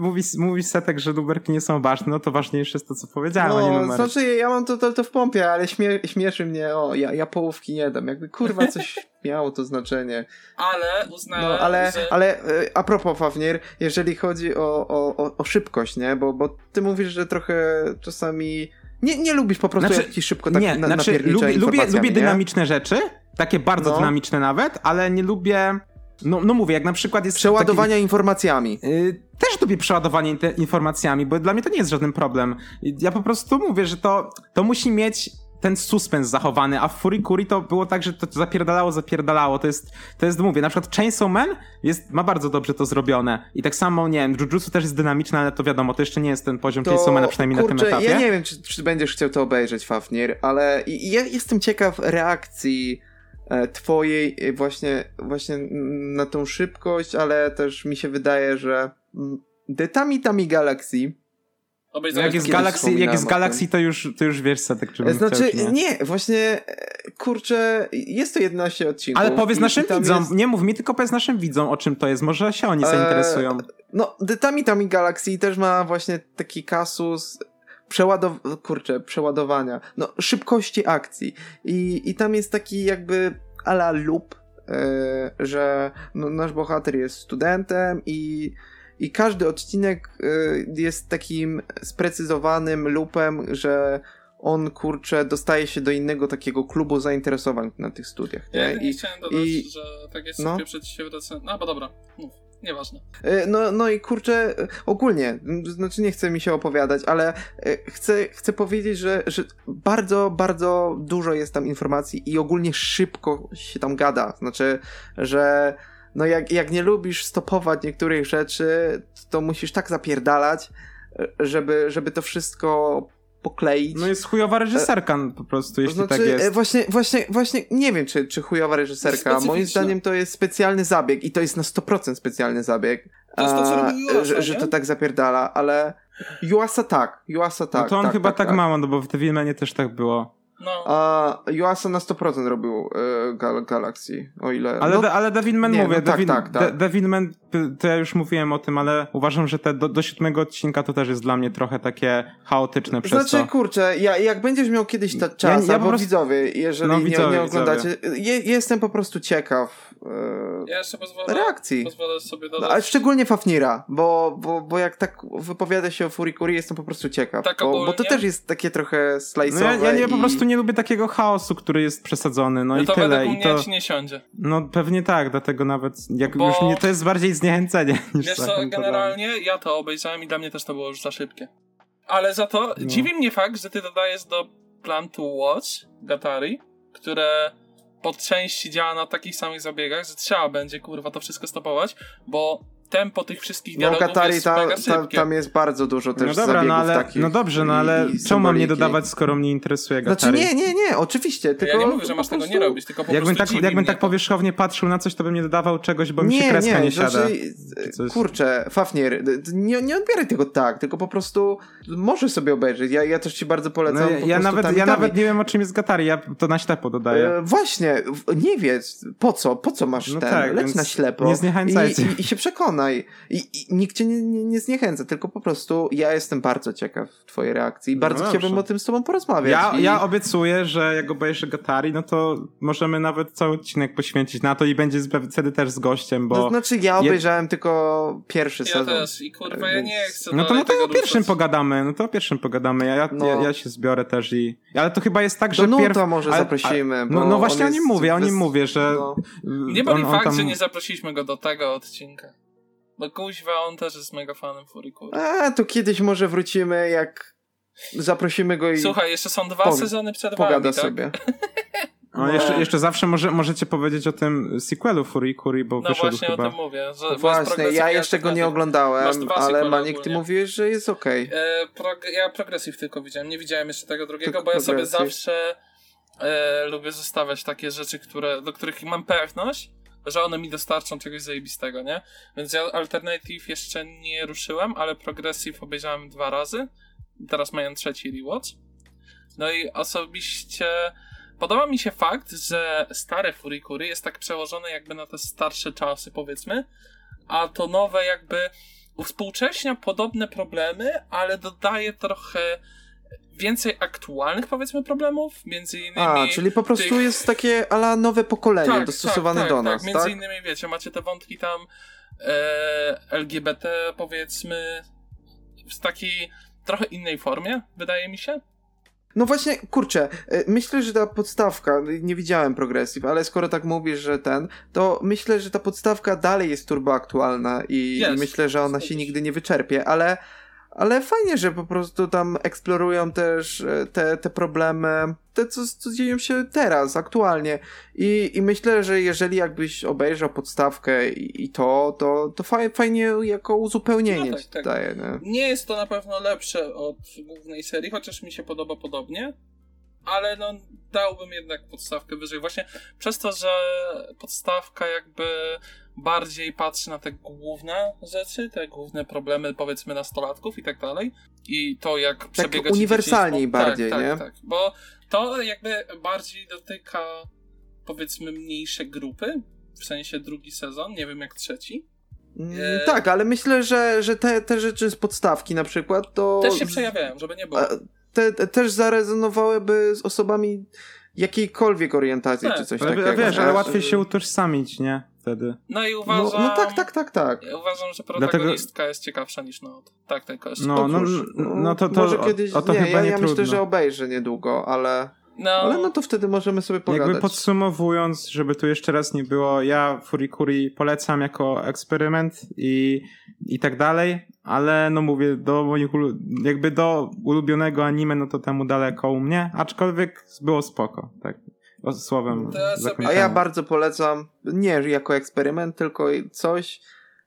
mówi, mówi Setek, że numerki nie są ważne, no to ważniejsze jest to, co powiedziałem, no, a nie numery. Znaczy, ja mam to, to, to w pompie, ale śmie śmieszy mnie, o, ja, ja połówki nie dam. Jakby, kurwa, coś *laughs* miało to znaczenie. Ale uznałem, no, ale, że... ale e, a propos, Fawnier, jeżeli chodzi o, o, o, szybkość, nie? Bo, bo ty mówisz, że trochę czasami... Nie, nie lubisz po prostu znaczy, jak ci szybko tak nie, na, znaczy, lubię, lubię, lubię dynamiczne rzeczy, takie bardzo no. dynamiczne nawet, ale nie lubię no, no mówię, jak na przykład jest. Przeładowania taki, informacjami. Yy, też lubię przeładowanie informacjami, bo dla mnie to nie jest żaden problem. Ja po prostu mówię, że to, to musi mieć ten suspens zachowany, a w Furikuri to było tak, że to zapierdalało, zapierdalało. To jest, to jest, mówię, na przykład Chainsaw Man jest, ma bardzo dobrze to zrobione. I tak samo, nie wiem, Jujutsu też jest dynamiczne, ale to wiadomo, to jeszcze nie jest ten poziom to, Chainsaw Mana, przynajmniej kurczę, na tym etapie. ja nie wiem, czy, czy będziesz chciał to obejrzeć, Fafnir, ale ja jestem ciekaw reakcji twojej e, właśnie, właśnie na tą szybkość, ale też mi się wydaje, że mm, The Tami Galaxy no jak jest Galaxy, jak jest Galaxy to już, to już wiesz, co tak czy Znaczy, chciał, nie, właśnie, e, kurczę, jest to 11 odcinków. Ale powiedz naszym widzom, jest... nie mów mi, tylko powiedz naszym widzom, o czym to jest, może się oni zainteresują. Eee, no, The Tami Tami Galaxy też ma właśnie taki kasus przeładow... kurczę, przeładowania, no, szybkości akcji. I, i tam jest taki jakby ala loop, yy, że no, nasz bohater jest studentem i i każdy odcinek yy, jest takim sprecyzowanym loopem, że on kurczę dostaje się do innego takiego klubu zainteresowań na tych studiach. Nie? Ja I, chciałem dodać, i, że tak jest no. przed się wraca. No bo dobra, mów nieważne. E, no, no i kurczę, ogólnie, znaczy nie chcę mi się opowiadać, ale e, chcę, chcę powiedzieć, że, że bardzo, bardzo dużo jest tam informacji i ogólnie szybko się tam gada. Znaczy, że no jak, jak nie lubisz stopować niektórych rzeczy, to musisz tak zapierdalać, e, żeby, żeby to wszystko pokleić. No jest chujowa reżyserka e, po prostu, jeśli znaczy, tak jest. E, właśnie, właśnie, właśnie nie wiem, czy, czy chujowa reżyserka. Moim zdaniem to jest specjalny zabieg i to jest na 100% specjalny zabieg. To jest to, co robi Yuasa, że, że, to tak zapierdala, ale Yuasa tak, Yuasa tak. No to on tak, chyba tak, tak, tak ma, no bo w Devilmanie też tak było. No. A Yuasa na 100% robił e, Gal Galaxy, o ile... Ale, no, ale Devilman mówię, no, tak, tak, tak. Devilman, to ja już mówiłem o tym, ale uważam, że te do, do siódmego odcinka to też jest dla mnie trochę takie chaotyczne przez Znaczy, to. kurczę, ja, jak będziesz miał kiedyś ta czas, ja, ja albo prostu... widzowie, jeżeli no, widzowie, nie, nie oglądacie, je, jestem po prostu ciekaw e, ja jeszcze pozwolę, reakcji. Pozwolę sobie dodać. No, ale szczególnie Fafnira, bo, bo, bo jak tak wypowiada się o Furikuri, jestem po prostu ciekaw, tak bo, bo, to też jest takie trochę slice'owe. No ja, ja nie, i... po prostu nie lubię takiego chaosu, który jest przesadzony, no, no i to tyle. I to nie siądzie. No pewnie tak, dlatego nawet jak Bo... już mnie to jest bardziej zniechęcenie *laughs* niż Wiesz co, generalnie ja to obejrzałem i dla mnie też to było już za szybkie. Ale za to no. dziwi mnie fakt, że ty dodajesz do Plan to Watch Gatari, które po części działa na takich samych zabiegach, że trzeba będzie kurwa to wszystko stopować, bo tempo tych wszystkich no, dialogów no, Katari, jest ta, ta, tam jest bardzo dużo też no dobra, no ale, takich No dobrze, no ale czemu mam nie dodawać, skoro mnie interesuje Gatari? Znaczy nie, nie, nie, oczywiście, tylko... Ja nie mówię, że masz prostu... tego nie robić, tylko po jakbym prostu tak, Jakbym tak powierzchownie patrzył na coś, to bym nie dodawał czegoś, bo mi się kreska nie, nie siada. Znaczy, kurczę, Fafnier, nie, nie odbieraj tego tak, tylko po prostu możesz sobie obejrzeć. Ja, ja też ci bardzo polecam. No, ja nawet, tam, ja nawet nie wiem, o czym jest Gatari, ja to na ślepo dodaję. E, właśnie, nie wiedz, po co, po co masz no ten, tak, leć na ślepo. Nie zniechęcajcie. I, i, i się przekonaj. I, nikt cię nie, nie, nie zniechęca, tylko po prostu ja jestem bardzo ciekaw twojej reakcji i bardzo no chciałbym o tym z tobą porozmawiać. Ja, I... ja obiecuję, że jak obejrzę Gatari, no to możemy nawet cały odcinek poświęcić na to i będzie wtedy też z gościem, bo... No znaczy ja obejrzałem je... tylko pierwszy ja sezon. Ja też i kurwa ja nie chcę No to, no to o pierwszym pogadamy, no to o pierwszym pogadamy, ja, ja, no. ja, ja, się zbiorę też i... Ale to chyba jest tak, że no, pierw... może a, zaprosimy, a, No, no właśnie o nim mówię, o nim mówię, że... No. Nie boli fakt, tam... że nie zaprosiliśmy go do tego odcinka. Bo kuźwa, on też jest mega fanem Furikuri. A, to kiedyś może wrócimy, jak zaprosimy go i... Słuchaj, jeszcze są dwa po... sezony przed Pogada wami, tak? sobie. *laughs* No. Jeszcze, jeszcze zawsze może, możecie powiedzieć o tym sequelu Furikuri, bo no wyszedł właśnie chyba... o tym mówię. Że no właśnie, ja jeszcze go nie oglądałem, ale Maniek, ty mówisz, że jest okej. Okay. E, prog ja Progressive tylko widziałem, nie widziałem jeszcze tego drugiego, tylko bo ja sobie zawsze e, lubię zostawiać takie rzeczy, które, do których mam pewność, że one mi dostarczą czegoś zajebistego, nie? Więc ja Alternative jeszcze nie ruszyłem, ale Progressive obejrzałem dwa razy. Teraz mają trzeci rewatch. No i osobiście podoba mi się fakt, że stare Furikury jest tak przełożone jakby na te starsze czasy, powiedzmy, a to nowe jakby uwspółcześnia podobne problemy, ale dodaje trochę więcej aktualnych, powiedzmy, problemów, między innymi... A, czyli po prostu tych... jest takie ala nowe pokolenie tak, dostosowane tak, do tak, nas, tak? Między innymi, wiecie, macie te wątki tam e, LGBT, powiedzmy, w takiej trochę innej formie, wydaje mi się. No właśnie, kurczę, e, myślę, że ta podstawka, nie widziałem progresyw, ale skoro tak mówisz, że ten, to myślę, że ta podstawka dalej jest turbo aktualna i, i myślę, że ona się nigdy nie wyczerpie, ale ale fajnie, że po prostu tam eksplorują też e, te, te problemy, te co, co dzieją się teraz, aktualnie. I, I myślę, że jeżeli jakbyś obejrzał podstawkę i, i to, to, to fajnie jako uzupełnienie no tak, tak. daje. Nie? nie jest to na pewno lepsze od głównej serii, chociaż mi się podoba podobnie ale no dałbym jednak podstawkę wyżej. Właśnie przez to, że podstawka jakby bardziej patrzy na te główne rzeczy, te główne problemy powiedzmy nastolatków i tak dalej. I to jak tak przebiega uniwersalniej bardziej, tak, nie? Tak, tak, bo to jakby bardziej dotyka powiedzmy mniejsze grupy, w sensie drugi sezon, nie wiem jak trzeci. Mm, e... Tak, ale myślę, że, że te, te rzeczy z podstawki na przykład to... Też się przejawiają, żeby nie było. Te, te też zarezonowałyby z osobami jakiejkolwiek orientacji tak. czy coś ale, takiego. Wiesz, ale łatwiej się utożsamić, nie? Wtedy. No i uważam... No, no tak, tak, tak, tak. Ja uważam, że protagonistka Dlatego... jest ciekawsza niż no, tak tylko jest. No, no, no, no to, to, może kiedyś... O, to nie, chyba ja, nie ja trudno. myślę, że obejrzę niedługo, ale... No. Ale no to wtedy możemy sobie pogadać. Jakby podsumowując, żeby tu jeszcze raz nie było, ja Furikuri polecam jako eksperyment i, i tak dalej, ale no mówię, do moich, jakby do ulubionego anime, no to temu daleko u mnie, aczkolwiek było spoko, tak. Słowem A ja bardzo polecam, nie jako eksperyment, tylko coś,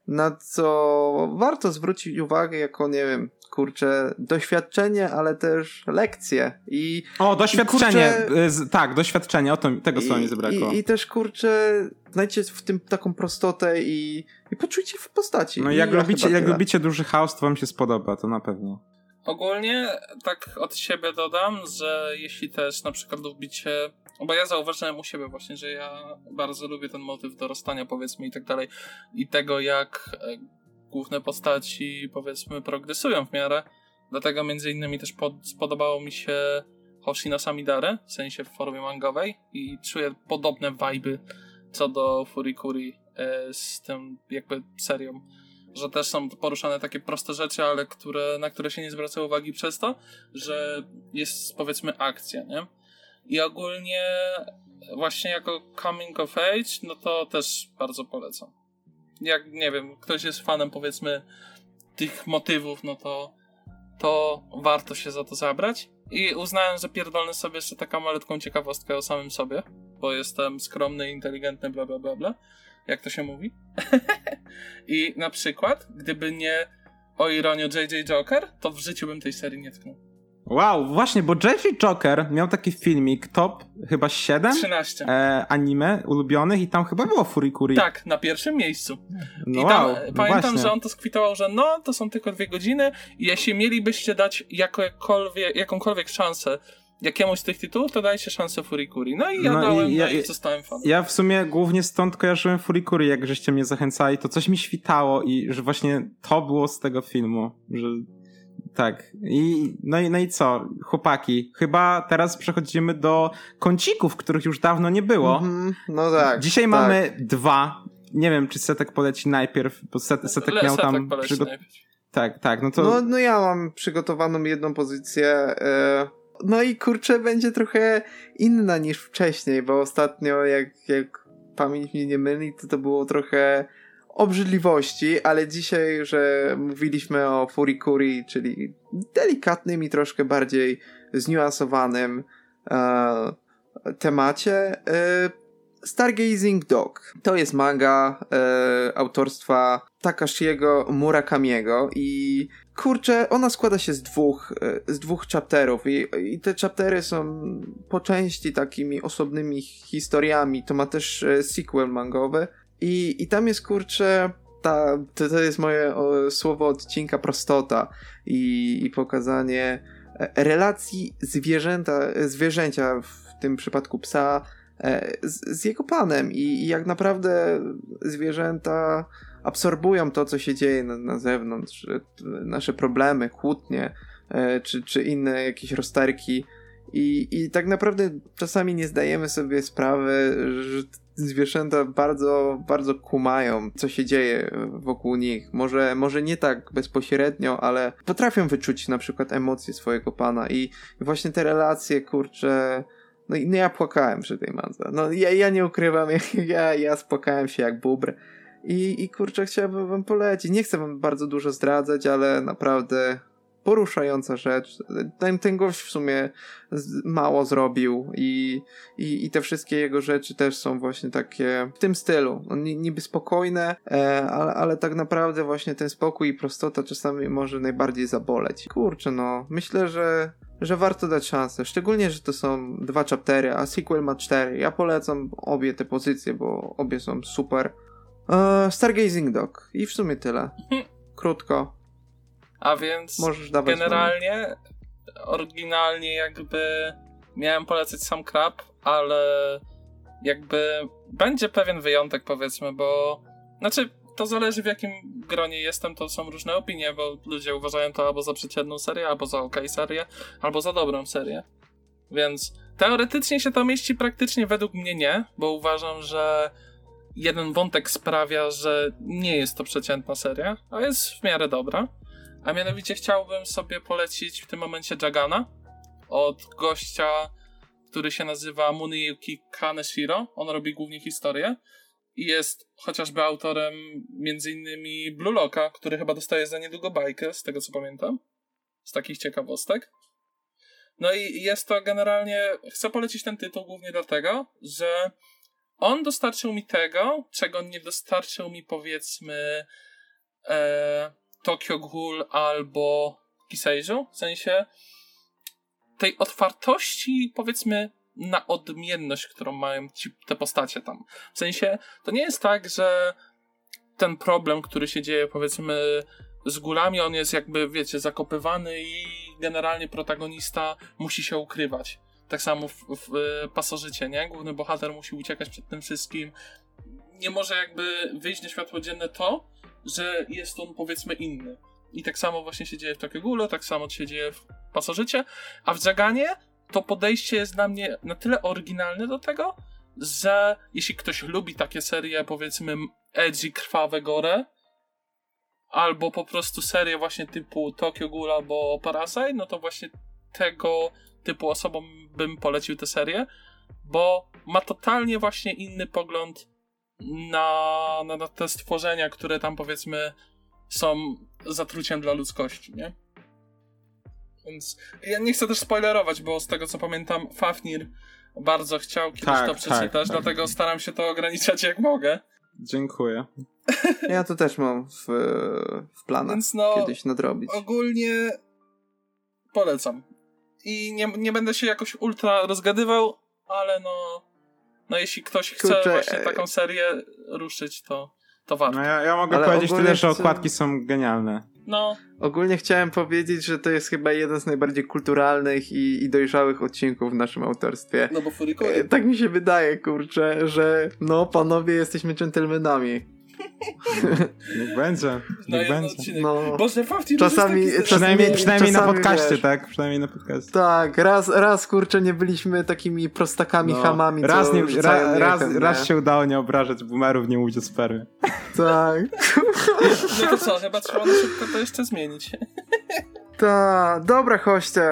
na co warto zwrócić uwagę jako, nie wiem, kurczę, doświadczenie, ale też lekcje. I, o, doświadczenie, i kurczę, tak, doświadczenie, o to, tego słowa mi zabrakło. I, I, też, kurczę, znajdźcie w tym taką prostotę i, i poczujcie w postaci. No jak, lubicie, jak lubicie duży chaos, to wam się spodoba, to na pewno. Ogólnie tak od siebie dodam, że jeśli też na przykład lubicie bo ja zauważyłem u siebie właśnie, że ja bardzo lubię ten motyw dorastania, powiedzmy, i tak dalej. I tego, jak e, główne postaci, powiedzmy, progresują w miarę. Dlatego między innymi też pod, spodobało mi się Hoshino Samidare, w sensie w formie mangowej i czuję podobne vibe co do Furikuri e, z tym jakby serią. Że też są poruszane takie proste rzeczy, ale które, na które się nie zwraca uwagi przez to, że jest powiedzmy akcja, nie? I ogólnie właśnie jako coming of age, no to też bardzo polecam. Jak, nie wiem, ktoś jest fanem powiedzmy tych motywów, no to to warto się za to zabrać. I uznałem, że pierdolę sobie jeszcze taką malutką ciekawostkę o samym sobie, bo jestem skromny, inteligentny, bla bla bla bla, jak to się mówi. *laughs* I na przykład, gdyby nie o ironię JJ Joker, to w życiu bym tej serii nie tknął. Wow, właśnie, bo Jeffrey Joker miał taki filmik, top chyba 7 13 e, anime ulubionych i tam chyba było Furikuri. Tak, na pierwszym miejscu. No I tam wow, no pamiętam, właśnie. że on to skwitował, że no, to są tylko dwie godziny i jeśli mielibyście dać jakąkolwiek, jakąkolwiek szansę jakiemuś z tych tytułów, to dajcie szansę Furikuri. No i ja no dałem, i ja, no i zostałem fanem. Ja w sumie głównie stąd kojarzyłem Furikuri, jak żeście mnie zachęcali, to coś mi świtało i że właśnie to było z tego filmu, że tak. I, no, i, no i co, chłopaki? Chyba teraz przechodzimy do kącików, których już dawno nie było. Mm-hmm. No tak. Dzisiaj tak. mamy dwa. Nie wiem, czy Setek poleci najpierw, bo Set, Setek Le, miał tam... Przygo- tak, tak, no to... No, no ja mam przygotowaną jedną pozycję. Yy... No i kurczę, będzie trochę inna niż wcześniej, bo ostatnio jak, jak pamięć mnie nie myli, to to było trochę obrzydliwości, ale dzisiaj, że mówiliśmy o furikuri, czyli delikatnym i troszkę bardziej zniuansowanym e, temacie. E, Stargazing Dog. To jest manga e, autorstwa Takashiego Murakamiego i kurczę, ona składa się z dwóch, e, z dwóch chapterów i, i te chaptery są po części takimi osobnymi historiami. To ma też e, sequel mangowy i, i tam jest kurczę. Ta, to, to jest moje o, słowo odcinka prostota i, i pokazanie e, relacji zwierzęta, zwierzęcia, w tym przypadku psa, e, z, z jego panem i, i jak naprawdę zwierzęta absorbują to, co się dzieje na, na zewnątrz, nasze problemy, kłótnie, e, czy, czy inne jakieś rozterki. I, I tak naprawdę czasami nie zdajemy sobie sprawy, że zwierzęta bardzo, bardzo kumają, co się dzieje wokół nich. Może, może nie tak bezpośrednio, ale potrafią wyczuć na przykład emocje swojego pana i właśnie te relacje, kurczę, no i no ja płakałem przy tej mandze. No ja, ja nie ukrywam, *laughs* ja, ja spłakałem się jak bubr. I, I kurczę, chciałbym wam polecić. Nie chcę wam bardzo dużo zdradzać, ale naprawdę poruszająca rzecz. Ten, ten gość w sumie mało zrobił i, i, i te wszystkie jego rzeczy też są właśnie takie w tym stylu. Niby spokojne, ale, ale tak naprawdę właśnie ten spokój i prostota czasami może najbardziej zaboleć. Kurczę, no, myślę, że że warto dać szansę. Szczególnie, że to są dwa chaptery, a sequel ma cztery. Ja polecam obie te pozycje, bo obie są super. Eee, Stargazing Dog. I w sumie tyle. *laughs* Krótko. A więc generalnie, oryginalnie jakby miałem polecać sam Krab, ale jakby będzie pewien wyjątek powiedzmy, bo znaczy to zależy w jakim gronie jestem, to są różne opinie, bo ludzie uważają to albo za przeciętną serię, albo za ok serię, albo za dobrą serię. Więc teoretycznie się to mieści praktycznie według mnie nie, bo uważam, że jeden wątek sprawia, że nie jest to przeciętna seria, a jest w miarę dobra. A mianowicie chciałbym sobie polecić w tym momencie Jagana od gościa, który się nazywa Muniyuki Kaneshiro. On robi głównie historię i jest chociażby autorem m.in. Blue Locka, który chyba dostaje za niedługo bajkę, z tego co pamiętam. Z takich ciekawostek. No i jest to generalnie. Chcę polecić ten tytuł głównie dlatego, że on dostarczył mi tego, czego nie dostarczył mi powiedzmy. E, Tokyo Ghoul albo Kiseiju, w sensie tej otwartości, powiedzmy, na odmienność, którą mają ci, te postacie tam. W sensie, to nie jest tak, że ten problem, który się dzieje, powiedzmy, z gulami, on jest jakby, wiecie, zakopywany i generalnie protagonista musi się ukrywać. Tak samo w, w pasożycie, nie? Główny bohater musi uciekać przed tym wszystkim. Nie może jakby wyjść na światło dzienne to, że jest on powiedzmy inny. I tak samo właśnie się dzieje w Tokyo tak samo się dzieje w Pasożycie, a w Zaganie to podejście jest dla mnie na tyle oryginalne do tego, że jeśli ktoś lubi takie serie, powiedzmy edgy, krwawe gore, albo po prostu serie właśnie typu Tokyo Ghoul albo Parasite, no to właśnie tego typu osobom bym polecił tę serię, bo ma totalnie właśnie inny pogląd na, na, na te stworzenia, które tam powiedzmy są zatruciem dla ludzkości, nie? Więc ja nie chcę też spoilerować, bo z tego co pamiętam, Fafnir bardzo chciał kiedyś tak, to tak, przeczytać, tak, tak. dlatego staram się to ograniczać jak mogę. Dziękuję. *laughs* Ja to też mam w, w planach Więc no, kiedyś nadrobić. Ogólnie polecam. I nie, nie będę się jakoś ultra rozgadywał, ale no no jeśli ktoś chce Kurczę, właśnie taką serię ruszyć, to, to warto. No ja, ja mogę Ale powiedzieć tyle, że okładki są genialne. No. Ogólnie chciałem powiedzieć, że to jest chyba jeden z najbardziej kulturalnych i, i dojrzałych odcinków w naszym autorstwie. No bo Furikuri. Tak mi się wydaje, kurczę, że no panowie jesteśmy dżentelmenami. Niech będzie. Niech będzie. No. Boże, Fafti, czasami, czasami, przynajmniej, przynajmniej czasami, na podcaście, wiesz, tak? Przynajmniej na podcaście. Tak, raz, raz kurczę, nie byliśmy takimi prostakami, no. hamami. Raz, nie, ra, raz, raz się udało nie obrażać boomerów, nie mówić o spermie. Tak. No to co, chyba trzeba na szybko to jeszcze zmienić. Ta, dobra hoście.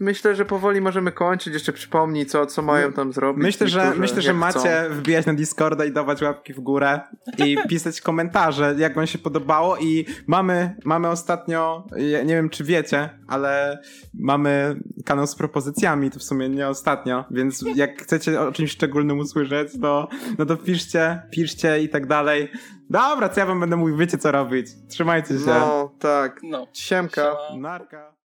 Myślę, że powoli możemy kończyć. Jeszcze przypomnij, co, co mają tam zrobić. Myślę, że, myślę, że macie chcą. wbijać na Discorda i dawać łapki w górę i *laughs* pisać komentarze, jak wam się podobało i mamy, mamy ostatnio, nie wiem czy wiecie, ale mamy kanał z propozycjami, to w sumie nie ostatnio, więc jak chcecie o czymś szczególnym usłyszeć, to, no to piszcie, piszcie i tak dalej. Dobra, co ja wam będę mówił, wiecie co robić. Trzymajcie się. No, tak. No. Siemka. Narka.